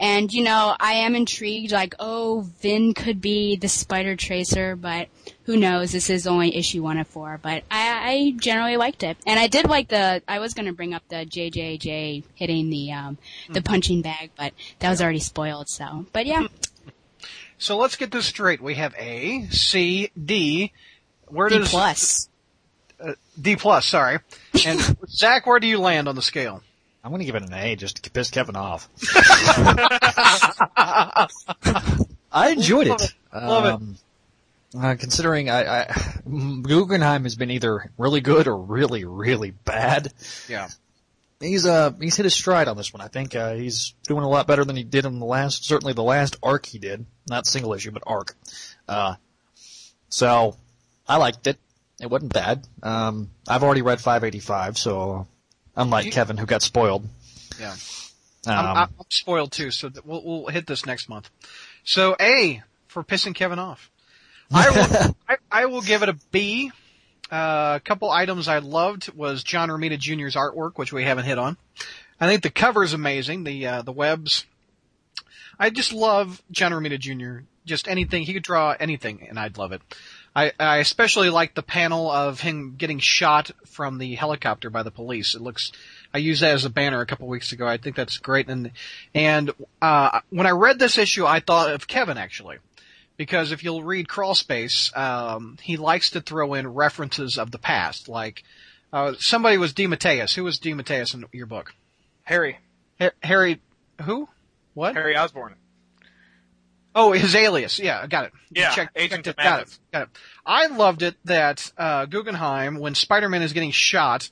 and you know, I am intrigued. Like, oh, Vin could be the Spider Tracer, but who knows? This is only issue one of four. But I, I generally liked it, and I did like the. I was going to bring up the JJJ hitting the um, the punching bag, but that was already spoiled. So, but yeah, So let's get this straight. We have A, C, D. Where does D does plus. D plus? Sorry. And Zach, where do you land on the scale? I'm going to give it an A just to piss Kevin off. I enjoyed Love it. it. Love it. Um, Uh, considering I, I, Guggenheim has been either really good or really, really bad. Yeah. He's uh he's hit his stride on this one. I think uh, he's doing a lot better than he did in the last. Certainly the last arc he did, not single issue, but arc. Uh, so I liked it. It wasn't bad. Um, I've already read 585, so unlike You- Kevin who got spoiled. Yeah. Um, I'm, I'm spoiled too, so we'll, we'll hit this next month. So A for pissing Kevin off. I will, I, I will give it a B. Uh, a couple items I loved was John Romita Jr.'s artwork, which we haven't hit on. I think the cover is amazing. The uh, the webs. I just love John Romita Jr. Just anything he could draw anything, and I'd love it. I, I especially like the panel of him getting shot from the helicopter by the police. It looks. I used that as a banner a couple weeks ago. I think that's great. And and uh, when I read this issue, I thought of Kevin actually, because if you'll read Crawl Space, um, he likes to throw in references of the past. Like uh, somebody was DeMatteis. Who was DeMatteis in your book? Harry. Ha- Harry. Who? What? Harry Osborn. Oh, his alias. Yeah, I got it. Yeah, Check- Agent checked it. Got it. Got it. I loved it that uh, Guggenheim, when Spider-Man is getting shot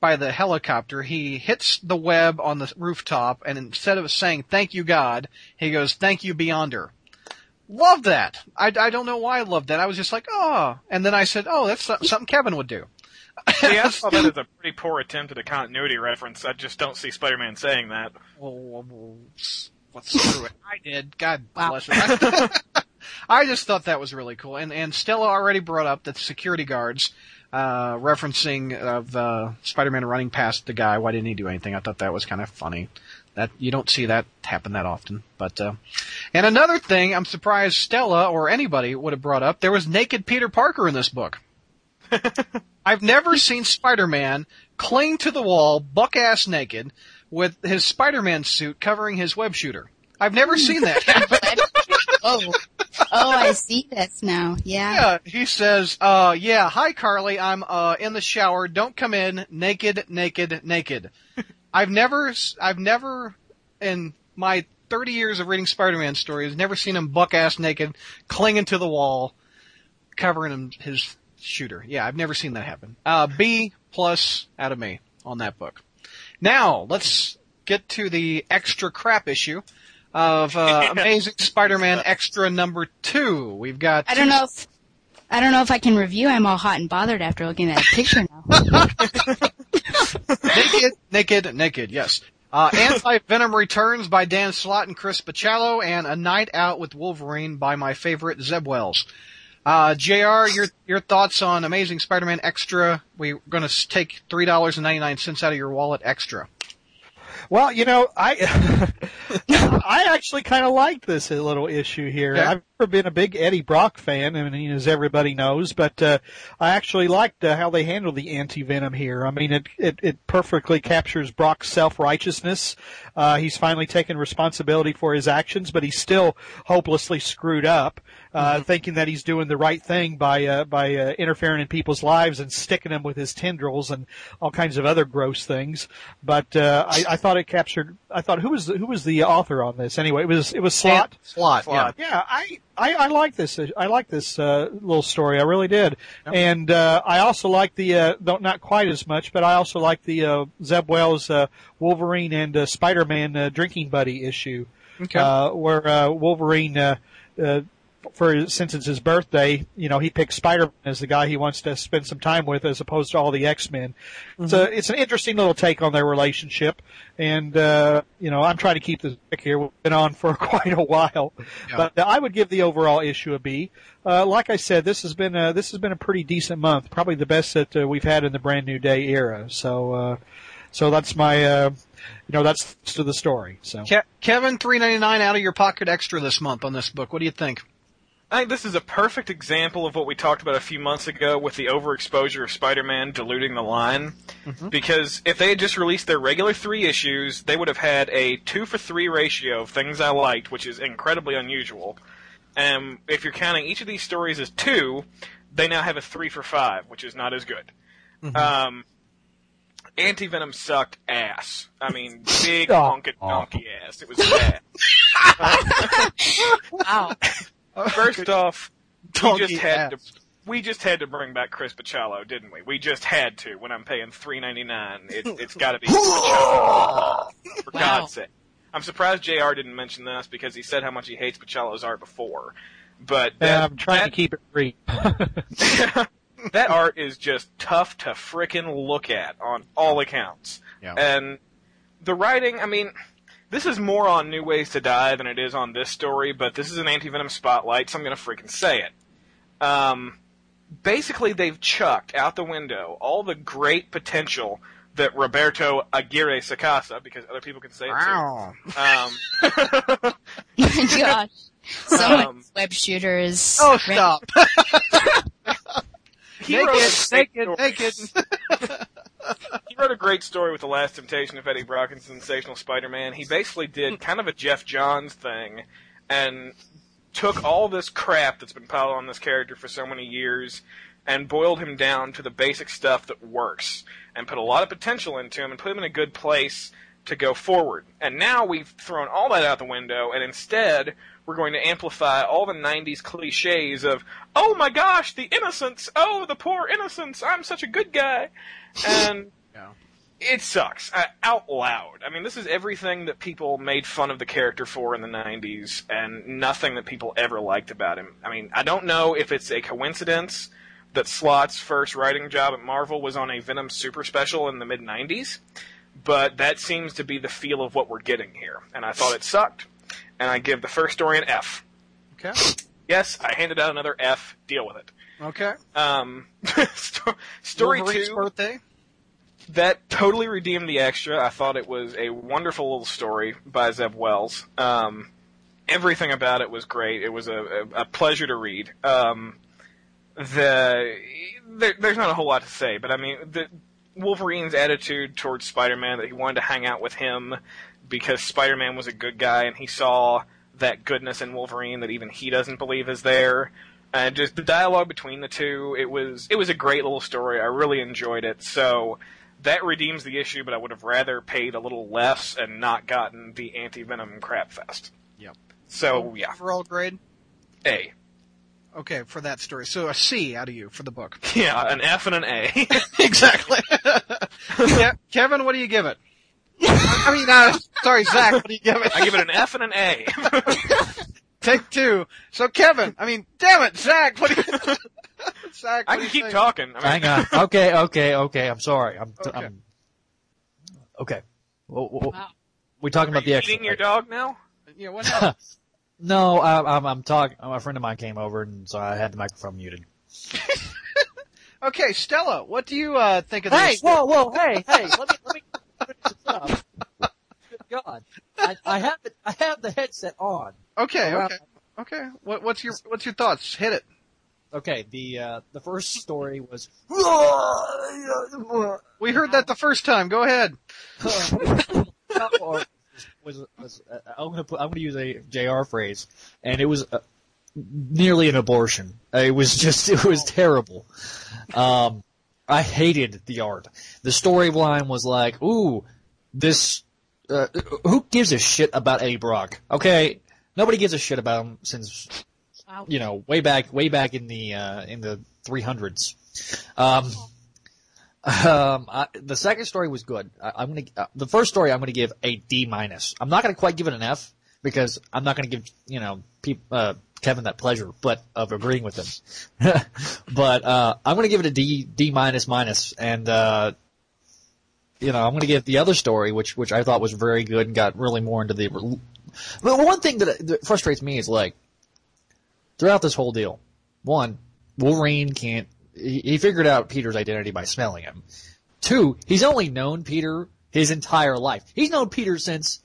by the helicopter, he hits the web on the rooftop, and instead of saying "Thank you, God," he goes "Thank you, Beyonder." Love that. I, I don't know why I loved that. I was just like, oh, and then I said, oh, that's something Kevin would do. See, I saw that as a pretty poor attempt at a continuity reference. I just don't see Spider-Man saying that. Well, well, well, let's screw it. I did. God Wow. bless her. I just thought that was really cool. And and Stella already brought up the security guards, uh, referencing of uh, Spider-Man running past the guy. Why didn't he do anything? I thought that was kind of funny. That you don't see that happen that often. But uh, and another thing, I'm surprised Stella or anybody would have brought up. There was naked Peter Parker in this book. I've never seen Spider-Man cling to the wall, buck ass naked, with his Spider-Man suit covering his web shooter. I've never seen that happen. oh, oh, I see this now. Yeah. Yeah, he says, uh, yeah, hi Carly, I'm, uh, in the shower, don't come in, naked, naked, naked. I've never, s- I've never, in my 30 years of reading Spider-Man stories, never seen him buck ass naked, clinging to the wall, covering him, his shooter. Yeah, I've never seen that happen. Uh, B plus out of me on that book. Now, let's get to the extra crap issue of, uh, Amazing Spider-Man Extra number two. We've got I don't know if I don't know if I can review. I'm all hot and bothered after looking at that picture now. naked, naked, naked. Yes. Uh, Anti-Venom Returns by Dan Slott and Chris Bachalo, and A Night Out with Wolverine by my favorite Zeb Wells. Uh, JR, your, your thoughts on Amazing Spider-Man Extra? We're gonna take $3.99 out of your wallet extra. Well, you know, I I actually kind of like this little issue here. Yeah. I've never been a big Eddie Brock fan, I mean, as everybody knows, but uh, I actually liked uh, how they handled the anti-venom here. I mean, it it, it perfectly captures Brock's self-righteousness. Uh, he's finally taken responsibility for his actions, but he's still hopelessly screwed up, uh, thinking that he's doing the right thing by uh, by uh, interfering in people's lives and sticking them with his tendrils and all kinds of other gross things. But uh, I, I thought it captured. I thought who was the, who was the author on this anyway? It was it was Slott. Slott, Slott. Yeah, I, I, I like this. I like this uh, little story. I really did, and uh, I also like the uh, not quite as much, but I also like the uh, Zeb Wells uh, Wolverine and uh, Spider-Man uh, drinking buddy issue, Okay. uh, where uh, Wolverine. Uh, uh, for since it's his birthday, you know, he picks Spider-Man as the guy he wants to spend some time with, as opposed to all the X-Men. It's a, it's an interesting little take on their relationship, and uh, you know, I'm trying to keep this back here. We've been on for quite a while, Yeah. but I would give the overall issue a B. Uh, like I said, this has been a, this has been a pretty decent month, probably the best that uh, we've had in the brand new day era. So, uh, so that's my, uh, you know, that's to the story. So. Ke- Kevin, $3.99 out of your pocket extra this month on this book. What do you think? I think this is a perfect example of what we talked about a few months ago with the overexposure of Spider-Man diluting the line. Mm-hmm. Because if they had just released their regular three issues, they would have had a two for three ratio of things I liked, which is incredibly unusual. And if you're counting each of these stories as two, they now have a three for five, which is not as good. Mm-hmm. Um, Anti Venom sucked ass. I mean, big honkin' donkey ass. It was bad. Um, wow. Oh, First off, we Donkey just had ass. to we just had to bring back Chris Bachalo, didn't we? We just had to. When I'm paying three ninety nine, it, it's got to be Bachalo. For Wow. God's sake, I'm surprised Jr. didn't mention this because he said how much he hates Bachalo's art before. But And that, I'm trying to keep it brief. that art is just tough to frickin' look at on all accounts. Yeah. And the writing, I mean, this is more on New Ways to Die than it is on this story, but this is an anti-venom spotlight, so I'm gonna freaking say it. Um, basically, they've chucked out the window all the great potential that Roberto Aguirre Sacasa, because other people can say it Wow. too. Um, Gosh. So Um, much web shooters. Oh, stop. he wrote a naked, great naked, naked. He wrote a great story with the last temptation of Eddie Brock and Sensational Spider-Man. He basically did hmm. kind of a Geoff Johns thing and took all this crap that's been piled on this character for so many years and boiled him down to the basic stuff that works and put a lot of potential into him and put him in a good place to go forward. And now we've thrown all that out the window and instead we're going to amplify all the 90s cliches of, oh my gosh, the innocence, oh, the poor innocence, I'm such a good guy. And Yeah. It sucks uh, out loud. I mean, this is everything that people made fun of the character for in the 90s and nothing that people ever liked about him. I mean, I don't know if it's a coincidence that Slott's first writing job at Marvel was on a Venom super special in the mid 90s, but that seems to be the feel of what we're getting here. And I thought it sucked, and I give the first story an F. Okay. Yes, I handed out another F. Deal with it. Okay. Um, sto- story Wolverine's two birthday. That totally redeemed the extra. I thought it was a wonderful little story by Zeb Wells. Um, everything about it was great. It was a, a, a pleasure to read. Um, the there, there's not a whole lot to say, but I mean, the, Wolverine's attitude towards Spider-Man that he wanted to hang out with him because Spider-Man was a good guy and he saw that goodness in Wolverine that even he doesn't believe is there. And just the dialogue between the two, it was it was a great little story. I really enjoyed it. So that redeems the issue, but I would have rather paid a little less and not gotten the anti venom crap fest. Yep. So yeah, Overall grade. A. Okay, for that story. So a C out of you for the book. Yeah, an F and an A. exactly. yeah, Kevin, what do you give it? I mean, uh, sorry, Zach, what do you give it? I give it an F and an A. Take two. So Kevin, I mean, damn it, Zach, what do you? Zach, I what do can you keep think? talking. I mean, Hang on. Okay, okay, okay. I'm sorry. I'm. Okay. I'm okay. Well, well, Wow. we talking about the extra. Eating your dog now? Yeah, what happened? No, I, I'm, I'm talking. A friend of mine came over, and so I had the microphone muted. okay, Stella, what do you uh, think of Hey, this? Hey, whoa, whoa, hey, hey, let me, let me God, I, I have the, I have the headset on. Okay, okay, okay. What, what's your what's your thoughts? Hit it. Okay, the uh, the first story was. We heard that the first time. Go ahead. was, was, was uh, I'm gonna put I'm gonna use a Jr. phrase, and it was uh, nearly an abortion. It was just it was terrible. Um, I hated the art. The storyline was like, ooh, this. Uh, who gives a shit about Eddie Brock? Okay, nobody gives a shit about him since Wow. you know way back way back in the uh, in the 300s. Um, um, I, the second story was good. I, I'm gonna uh, the first story I'm gonna give a D minus. I'm not gonna quite give it an F because I'm not gonna give you know peop, uh, Kevin that pleasure, but of agreeing with him. but uh, I'm gonna give it a D D minus minus, and uh, you know I'm gonna give the other story, which which I thought was very good and got really more into the. But one thing that, that frustrates me is like throughout this whole deal, one Wolverine can't. He, he figured out Peter's identity by smelling him. Two, he's only known Peter his entire life. He's known Peter since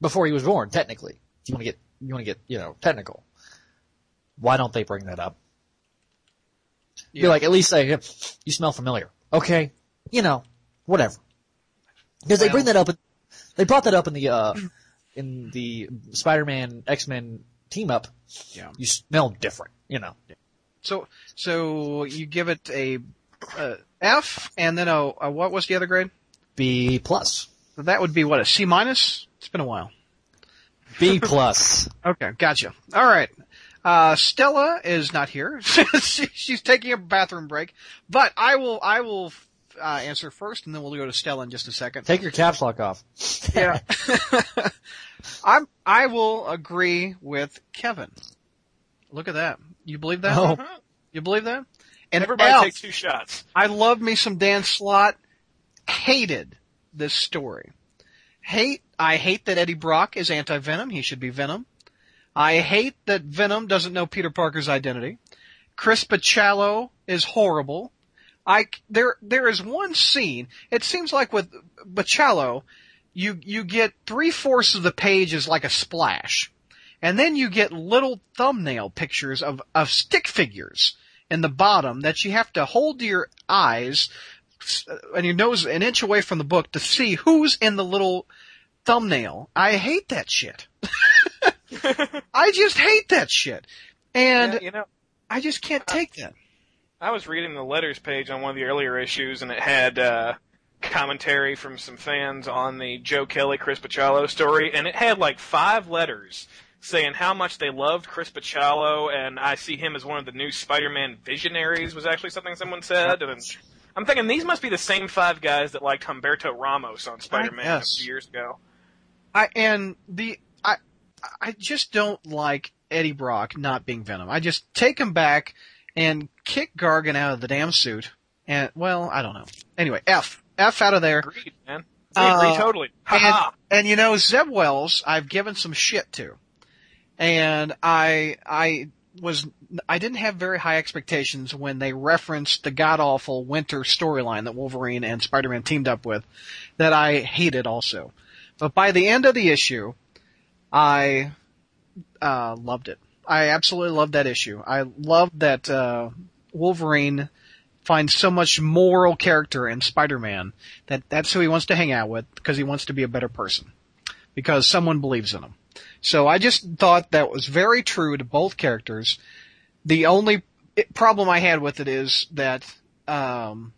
before he was born, technically. If you want to get, you want to get, you know, technical. Why don't they bring that up? Yeah. Be like, at least say, you smell familiar. Okay, you know, whatever. Because they bring that up, they brought that up in the, uh, in the Spider-Man X-Men team up. Yeah. You smell different, you know. So so you give it a, uh and then a, a what was the other grade? B plus. So that would be what a C minus. It's been a while. B plus. Okay, gotcha. All right. Uh, Stella is not here. she, she's taking a bathroom break, but I will I will uh, answer first, and then we'll go to Stella in just a second. Take your caps lock off. Yeah. I'm, I will agree with Kevin. Look at that. You believe that? Oh. You believe that? And Everybody Elf, take two shots. I love me some Dan Slott. Hated this story. Hate, I hate that Eddie Brock is anti-Venom. He should be Venom. I hate that Venom doesn't know Peter Parker's identity. Chris Bachalo is horrible. I, there, there is one scene, it seems like with Bachalo, you, you get three fourths of the page is like a splash. And then you get little thumbnail pictures of, of stick figures in the bottom that you have to hold to your eyes uh, and your nose an inch away from the book to see who's in the little thumbnail. I hate that shit. I just hate that shit. And Yeah, you know, I just can't uh, take that. I was reading the letters page on one of the earlier issues, and it had uh, commentary from some fans on the Joe Kelly Chris Bachalo story, and it had like five letters saying how much they loved Chris Bachalo, and I see him as one of the new Spider-Man visionaries was actually something someone said, and I'm thinking these must be the same five guys that liked Humberto Ramos on Spider-Man a few years ago. I and the I I just don't like Eddie Brock not being Venom. I just take him back and kick Gargan out of the damn suit. And well, I don't know. Anyway, F F out of there. Agreed, man. I agree Uh, totally. And, Ha and you know, Zeb Wells, I've given some shit to. And I, I was, I didn't have very high expectations when they referenced the god awful winter storyline that Wolverine and Spider-Man teamed up with, that I hated also. But by the end of the issue, I, uh, loved it. I absolutely love that issue. I love that, uh, Wolverine finds so much moral character in Spider-Man that that's who he wants to hang out with because he wants to be a better person because someone believes in him. So I just thought that was very true to both characters. The only problem I had with it is that, um,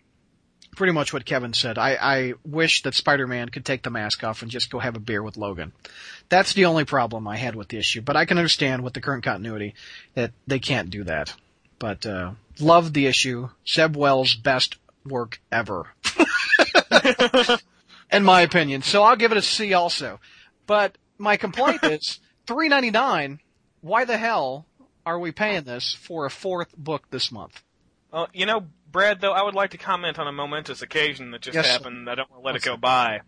pretty much what Kevin said. I, I wish that Spider-Man could take the mask off and just go have a beer with Logan. That's the only problem I had with the issue, but I can understand with the current continuity that they can't do that. But, uh, loved the issue. Zeb Wells' best work ever. in my opinion. So I'll give it a C also. But my complaint is three ninety nine. Why the hell are we paying this for a fourth book this month? Well, you know, Brad, though, I would like to comment on a momentous occasion that just Yes, happened. I don't want to let What's it go by.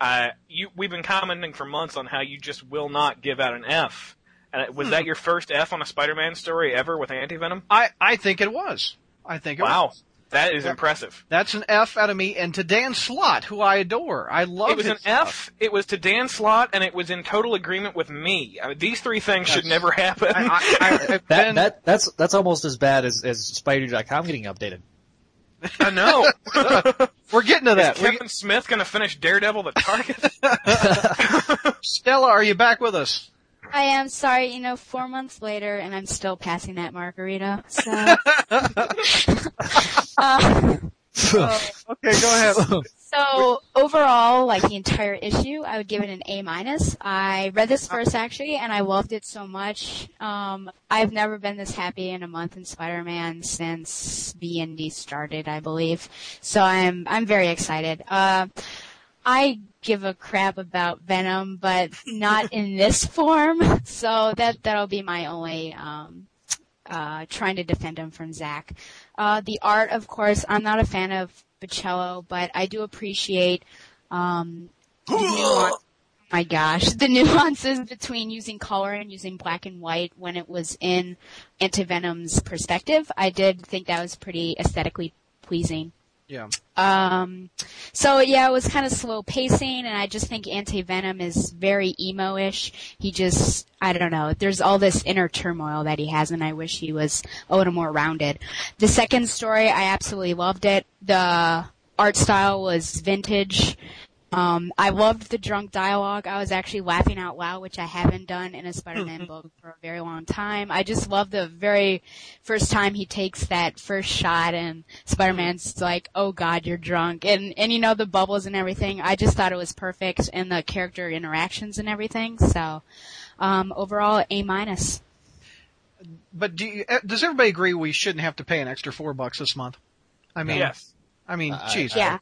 I you we've been commenting for months on how you just will not give out an F. And was that hmm. your first F on a Spider-Man story ever with Anti-Venom? I, I think it was. I think it Wow. was. That is impressive. That's an F out of me. And to Dan Slott, who I adore. I love It It was his an stuff. F, it was to Dan Slott, and it was in total agreement with me. I mean, these three things should never happen. I, I, I, That been- that that's that's almost as bad as as Spidey.com getting updated. I know. we're getting to Is that. We- Kevin Smith going to finish Daredevil the Target? Stella, are you back with us? I am sorry, you know, four months later, and I'm still passing that margarita. So, uh, Okay, go ahead. So overall, like the entire issue, I would give it an A minus. I read this first actually, and I loved it so much. Um, I've never been this happy in a month in Spider-Man since B and D started, I believe. So I'm I'm very excited. Uh, I give a crap about Venom, but not in this form. So that that'll be my only um, uh, trying to defend him from Zach. Uh, the art, of course, I'm not a fan of Bachalo, but I do appreciate um, nuance. My gosh, the nuances between using color and using black and white when it was in Antivenom's perspective. I did think that was pretty aesthetically pleasing. Yeah. Um, so yeah, it was kind of slow pacing, and I just think Anti Venom is very emo-ish. He just, I don't know, there's all this inner turmoil that he has, and I wish he was a little more rounded. The second story, I absolutely loved it. The art style was vintage. Um, I loved the drunk dialogue. I was actually laughing out loud, which I haven't done in a Spider-Man book for a very long time. I just love the very first time he takes that first shot and Spider-Man's like, "Oh God, you're drunk," and and you know the bubbles and everything. I just thought it was perfect and the character interactions and everything. So um, overall, A minus. But do you, uh, does everybody agree we shouldn't have to pay an extra four bucks this month? I mean, yes. I mean, I- jeez. Yeah.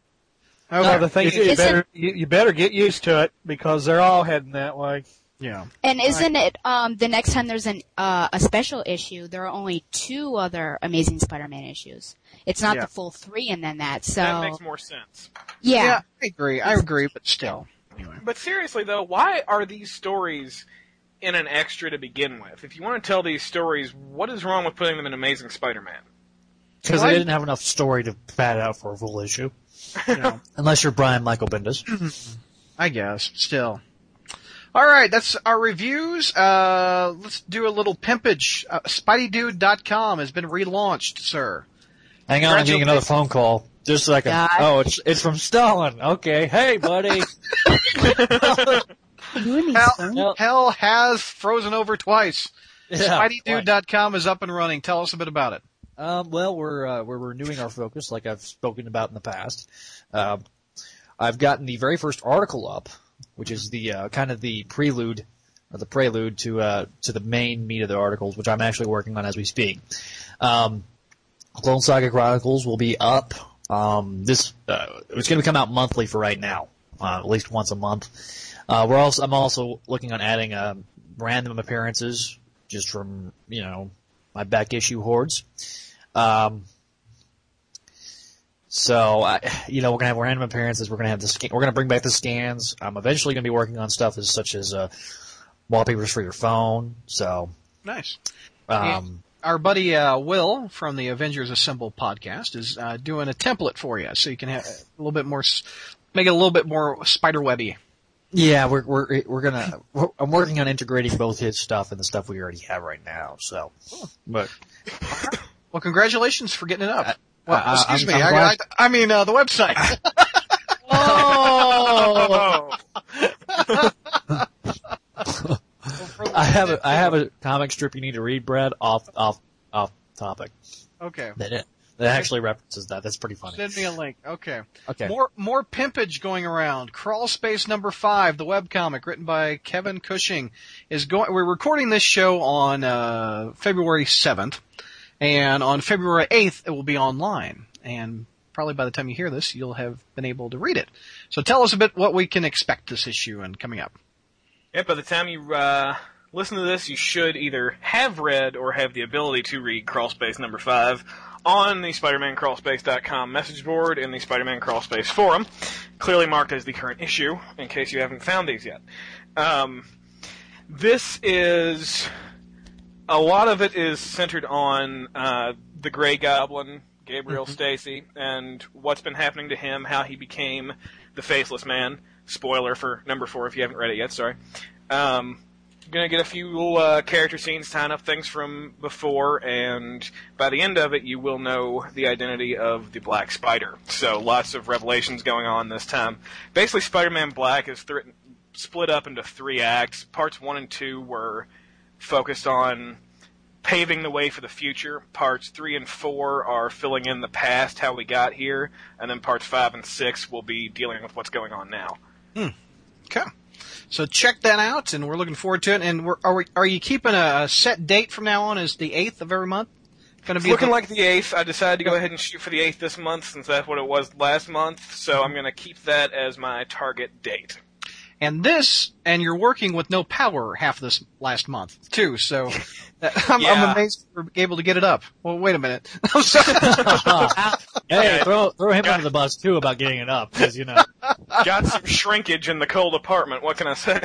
No, Okay. the thing is, you better you, you better get used to it because they're all heading that way. yeah. And isn't it um, the next time there's an uh, a special issue? There are only two other Amazing Spider-Man issues. It's not Yeah. the full three, and then that. So That makes more sense. yeah. Yeah, I agree. I agree, but still. Anyway. But seriously though, why are these stories in an extra to begin with? If you want to tell these stories, what is wrong with putting them in Amazing Spider-Man? Because they didn't have enough story to pad out for a full issue. You know, Unless you're Brian Michael Bendis. I guess. Still. All right, that's our reviews. Uh, let's do a little pimpage. Uh, SpideyDude.com has been relaunched, sir. Hang on, I'm getting another phone call. Just a second. God. Oh, it's it's from Stalin. Okay, hey buddy. Hell, hell has frozen over twice. Yeah, SpideyDude.com is up and running. Tell us a bit about it. Um, well, we're uh, we're renewing our focus, like I've spoken about in the past. Um, I've gotten the very first article up, which is the uh, kind of the prelude or the prelude to uh, to the main meat of the articles, which I'm actually working on as we speak. Um, Clone Saga Chronicles will be up. Um, this uh, it's going to come out monthly for right now, uh, at least once a month. Uh, we're also I'm also looking on adding um, random appearances just from you know my back issue hordes. Um, so, I, you know, we're gonna have random appearances. We're gonna have the scan, we're gonna bring back the scans. I'm eventually gonna be working on stuff as such as uh, wallpapers for your phone. So, Nice. um, Our buddy uh, Will from the Avengers Assemble podcast is uh, doing a template for you, so you can have a little bit more, make it a little bit more spider webby. yeah, we're we're we're gonna. We're, I'm working on integrating both his stuff and the stuff we already have right now. So, but Well, congratulations for getting it up. Well, I- excuse I'm- me. I'm I, I, glad- I mean, uh, the website. Oh, I have a I have a comic strip you need to read, Brad. Off off off topic. okay. That that actually references that. That's pretty funny. Send me a link. Okay. Okay. More more pimpage going around. Crawl Space number five, the webcomic written by Kevin Cushing, is going. We're recording this show on uh, February seventh, and on February eighth it will be online. And probably by the time you hear this, you'll have been able to read it. So tell us a bit what we can expect this issue and coming up. Yeah, by the time you uh, listen to this, you should either have read or have the ability to read Crawlspace number five. on the SpiderManCrawlspace.com message board in the Spider-Man Crawlspace forum, clearly marked as the current issue, in case you haven't found these yet. Um, this is a lot of it is centered on uh, the Gray Goblin, Gabriel Stacy, and what's been happening to him, how he became the Faceless Man. Spoiler for number four if you haven't read it yet. Sorry. Um, gonna get a few little uh, character scenes tying up things from before, and by the end of it, you will know the identity of the Black Spider. So lots of revelations going on this time. Basically, Spider-Man Black is split up into three acts. Parts one and two were focused on paving the way for the future. Parts three and four are filling in the past, how we got here, and then parts five and six will be dealing with what's going on now. Hmm. Okay. So check that out, and we're looking forward to it. And we're, are we, are you keeping a, a set date from now on? Is the eighth of every month going to be looking the- like the eighth. I decided to go ahead and shoot for the eighth this month since that's what it was last month. So I'm going to keep that as my target date. And this, and you're working with no power half this last month too. So uh, I'm, Yeah. I'm amazed we're able to get it up. Well, wait a minute. Hey, throw throw him under the bus too about getting it up because you know. Got some shrinkage in the cold apartment. What can I say?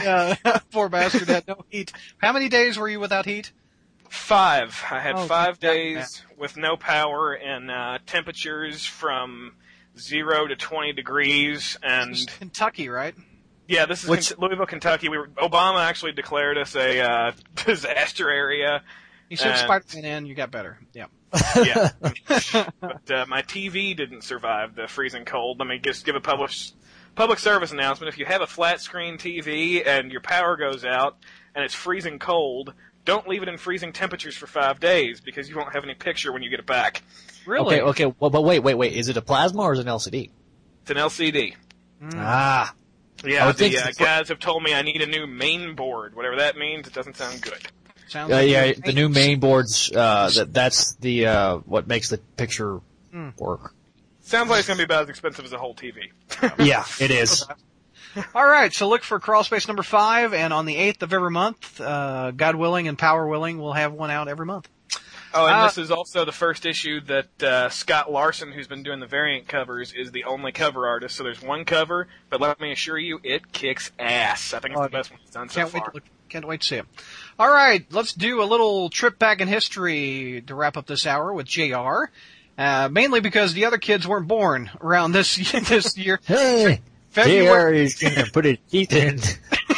Uh, poor bastard had no heat. How many days were you without heat? Five. I had Oh, five good God, days with no power and uh, temperatures from zero to twenty degrees. And Kentucky, right? Yeah, this is Which- Kent- Louisville, Kentucky. We were, Obama actually declared us a uh, disaster area. You said Uh, Spider-Man and you got better. Yeah. Yeah, but uh, my TV didn't survive the freezing cold. Let me just give a public public service announcement. If you have a flat screen TV and your power goes out and it's freezing cold, don't leave it in freezing temperatures for five days because you won't have any picture when you get it back. Really? Okay, okay. Well, but wait, wait, wait. Is it a plasma or is it an LCD? It's an LCD. Ah, I Yeah, the uh, guys have told me I need a new main board. Whatever that means, it doesn't sound good. Sounds uh, like yeah. The new main boards. Uh, that that's the uh, what makes the picture work. Sounds like it's going to be about as expensive as a whole TV. Yeah, it is. All right, so look for Crawl Space number five, and on the eighth of every month, uh, God willing and power willing, we'll have one out every month. Oh, and Uh, this is also the first issue that uh, Scott Larson, who's been doing the variant covers, is the only cover artist. So there's one cover, but let me assure you, it kicks ass. I think it's the best one he's done so Can't wait far. to look, can't wait to see it. All right, let's do a little trip back in history to wrap up this hour with Jr. Uh, mainly because the other kids weren't born around this this year. Hey, February, is gonna put his teeth in.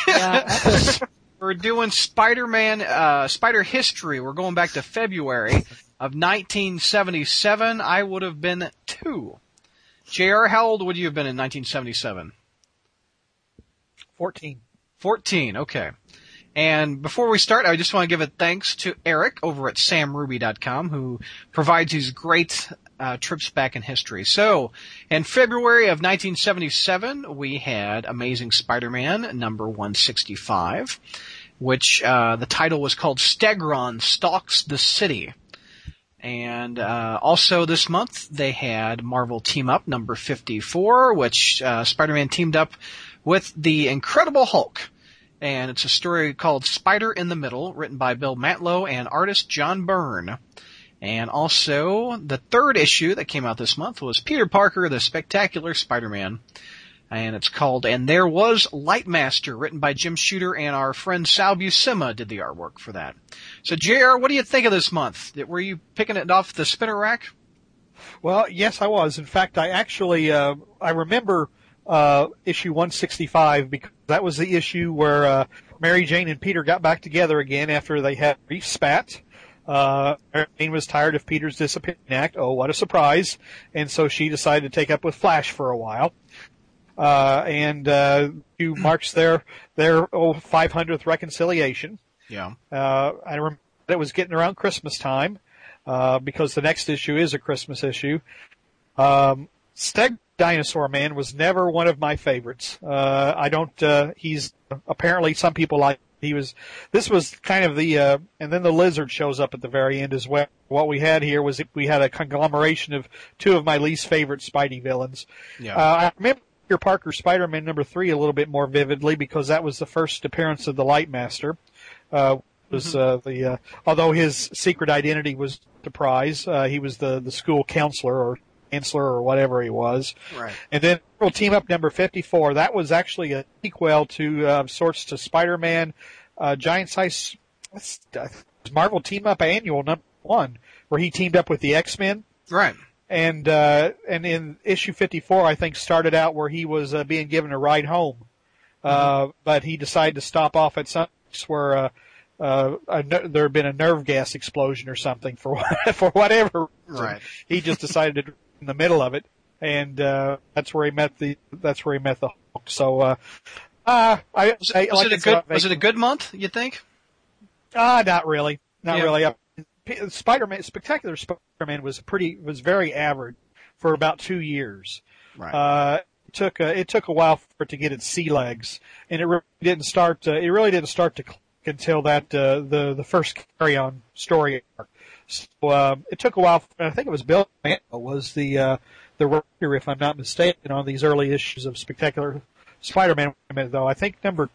we're doing Spider-Man, uh, Spider history. We're going back to February of 1977. I would have been two. Jr. How old would you have been in 1977? Fourteen. 14, okay. And before we start, I just want to give a thanks to Eric over at samruby.com who provides these great uh, trips back in history. So, in February of 1977, we had Amazing Spider-Man number 165, which uh, the title was called Stegron Stalks the City. And uh, also this month they had Marvel Team Up number 54, which uh, Spider-Man teamed up with the Incredible Hulk. And it's a story called Spider in the Middle, written by Bill Mantlo and artist John Byrne. And also, the third issue that came out this month was Peter Parker, the Spectacular Spider-Man. And it's called And There Was Lightmaster, written by Jim Shooter and our friend Sal Buscema did the artwork for that. So JR, what do you think of this month? Were you picking it off the spinner rack? Well, yes, I was. In fact, I actually uh, I remember uh, issue 165 because that was the issue where uh, Mary Jane and Peter got back together again after they had a brief spat. Uh, Mary Jane was tired of Peter's disappearing act. Oh, what a surprise! And so she decided to take up with Flash for a while. Uh, and uh, you marks their their oh, 500th reconciliation. Yeah. Uh, I remember it was getting around Christmas time, uh, because the next issue is a Christmas issue. Um, Steg Dinosaur Man was never one of my favorites. Uh, I don't, uh, he's, apparently some people like, he was, this was kind of the, uh, and then the lizard shows up at the very end as well. What we had here was we had a conglomeration of two of my least favorite Spidey villains. Yeah. Uh, I remember Peter Parker Spider-Man number three a little bit more vividly because that was the first appearance of the Light Master. Uh, Was uh, the uh, although his secret identity was the prize, uh, he was the the school counselor or chancellor or whatever he was. Right. And then Marvel Team Up number 54, that was actually a sequel to, uh, sorts to Spider-Man, uh, Giant Size, Marvel Team Up Annual number one, where he teamed up with the X-Men. Right. And, uh, and in issue 54, I think started out where he was, uh, being given a ride home. Uh, but he decided to stop off at some place where, uh, uh, a, there had been a nerve gas explosion or something for for whatever reason. Right. He just decided to in the middle of it, and uh, that's where he met the that's where he met the Hulk. So, uh, uh, I, Was, I it, was like it a I good was it a good month? You think? Ah, not really, not Yeah. really. Uh, P- Spider-Man, Spectacular Spider-Man was pretty was very average for about two years. Right. Uh, it took a, it took a while for it to get its sea legs, and it really didn't start. Uh, it really didn't start to click until that uh, the the first Carrion story arc. So um, it took a while. I think it was Bill Mantlo was the uh, the writer, if I'm not mistaken, on these early issues of Spectacular Spider-Man. Wait a minute, though. I think number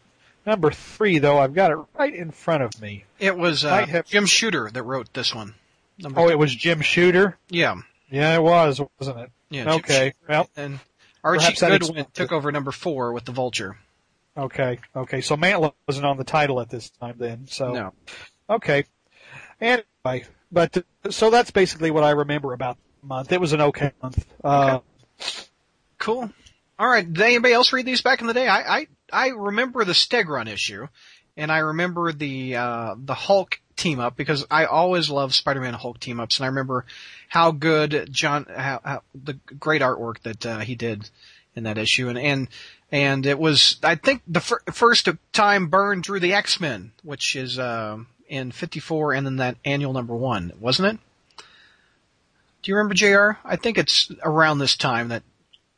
number three, though. I've got it right in front of me. it was uh, have- Jim Shooter that wrote this one. Number Oh, it was Jim Shooter. yeah. Yeah, it was, wasn't it? Yeah. Okay. Well, And Archie Goodwin took over number four with the Vulture. okay, okay. So Mantlo wasn't on the title at this time then. So No. Okay. Anyway, but uh, so that's basically what I remember about the month. It was an okay month. Uh, Cool. All right. Did anybody else read these back in the day? I I, I remember the Stegron issue, and I remember the uh, the Hulk team up because I always loved Spider-Man Hulk team ups, and I remember how good John how, how the great artwork that uh, he did in that issue, and and and it was I think the fir- first time Byrne drew the X Men, which is uh, in '54, and then that annual number one, wasn't it? Do you remember Jr.? I think it's around this time that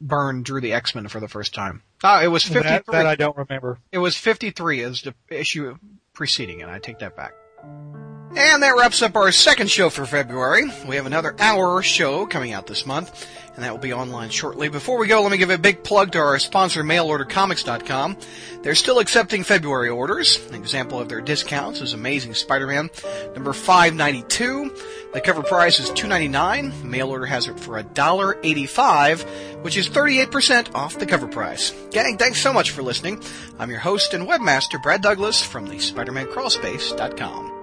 Byrne drew the X Men for the first time. Ah, it was fifty that, that I don't remember. It was 53 as the issue preceding it. I take that back. And that wraps up our second show for February. We have another hour show coming out this month, and that will be online shortly. Before we go, let me give a big plug to our sponsor, mailordercomics.com. They're still accepting February orders. An example of their discounts is Amazing Spider-Man number 592. The cover price is $2.99. Mail order has it for $1.85, which is 38% off the cover price. Gang, thanks so much for listening. I'm your host and webmaster, Brad Douglas from the SpidermanCrawlspace.com.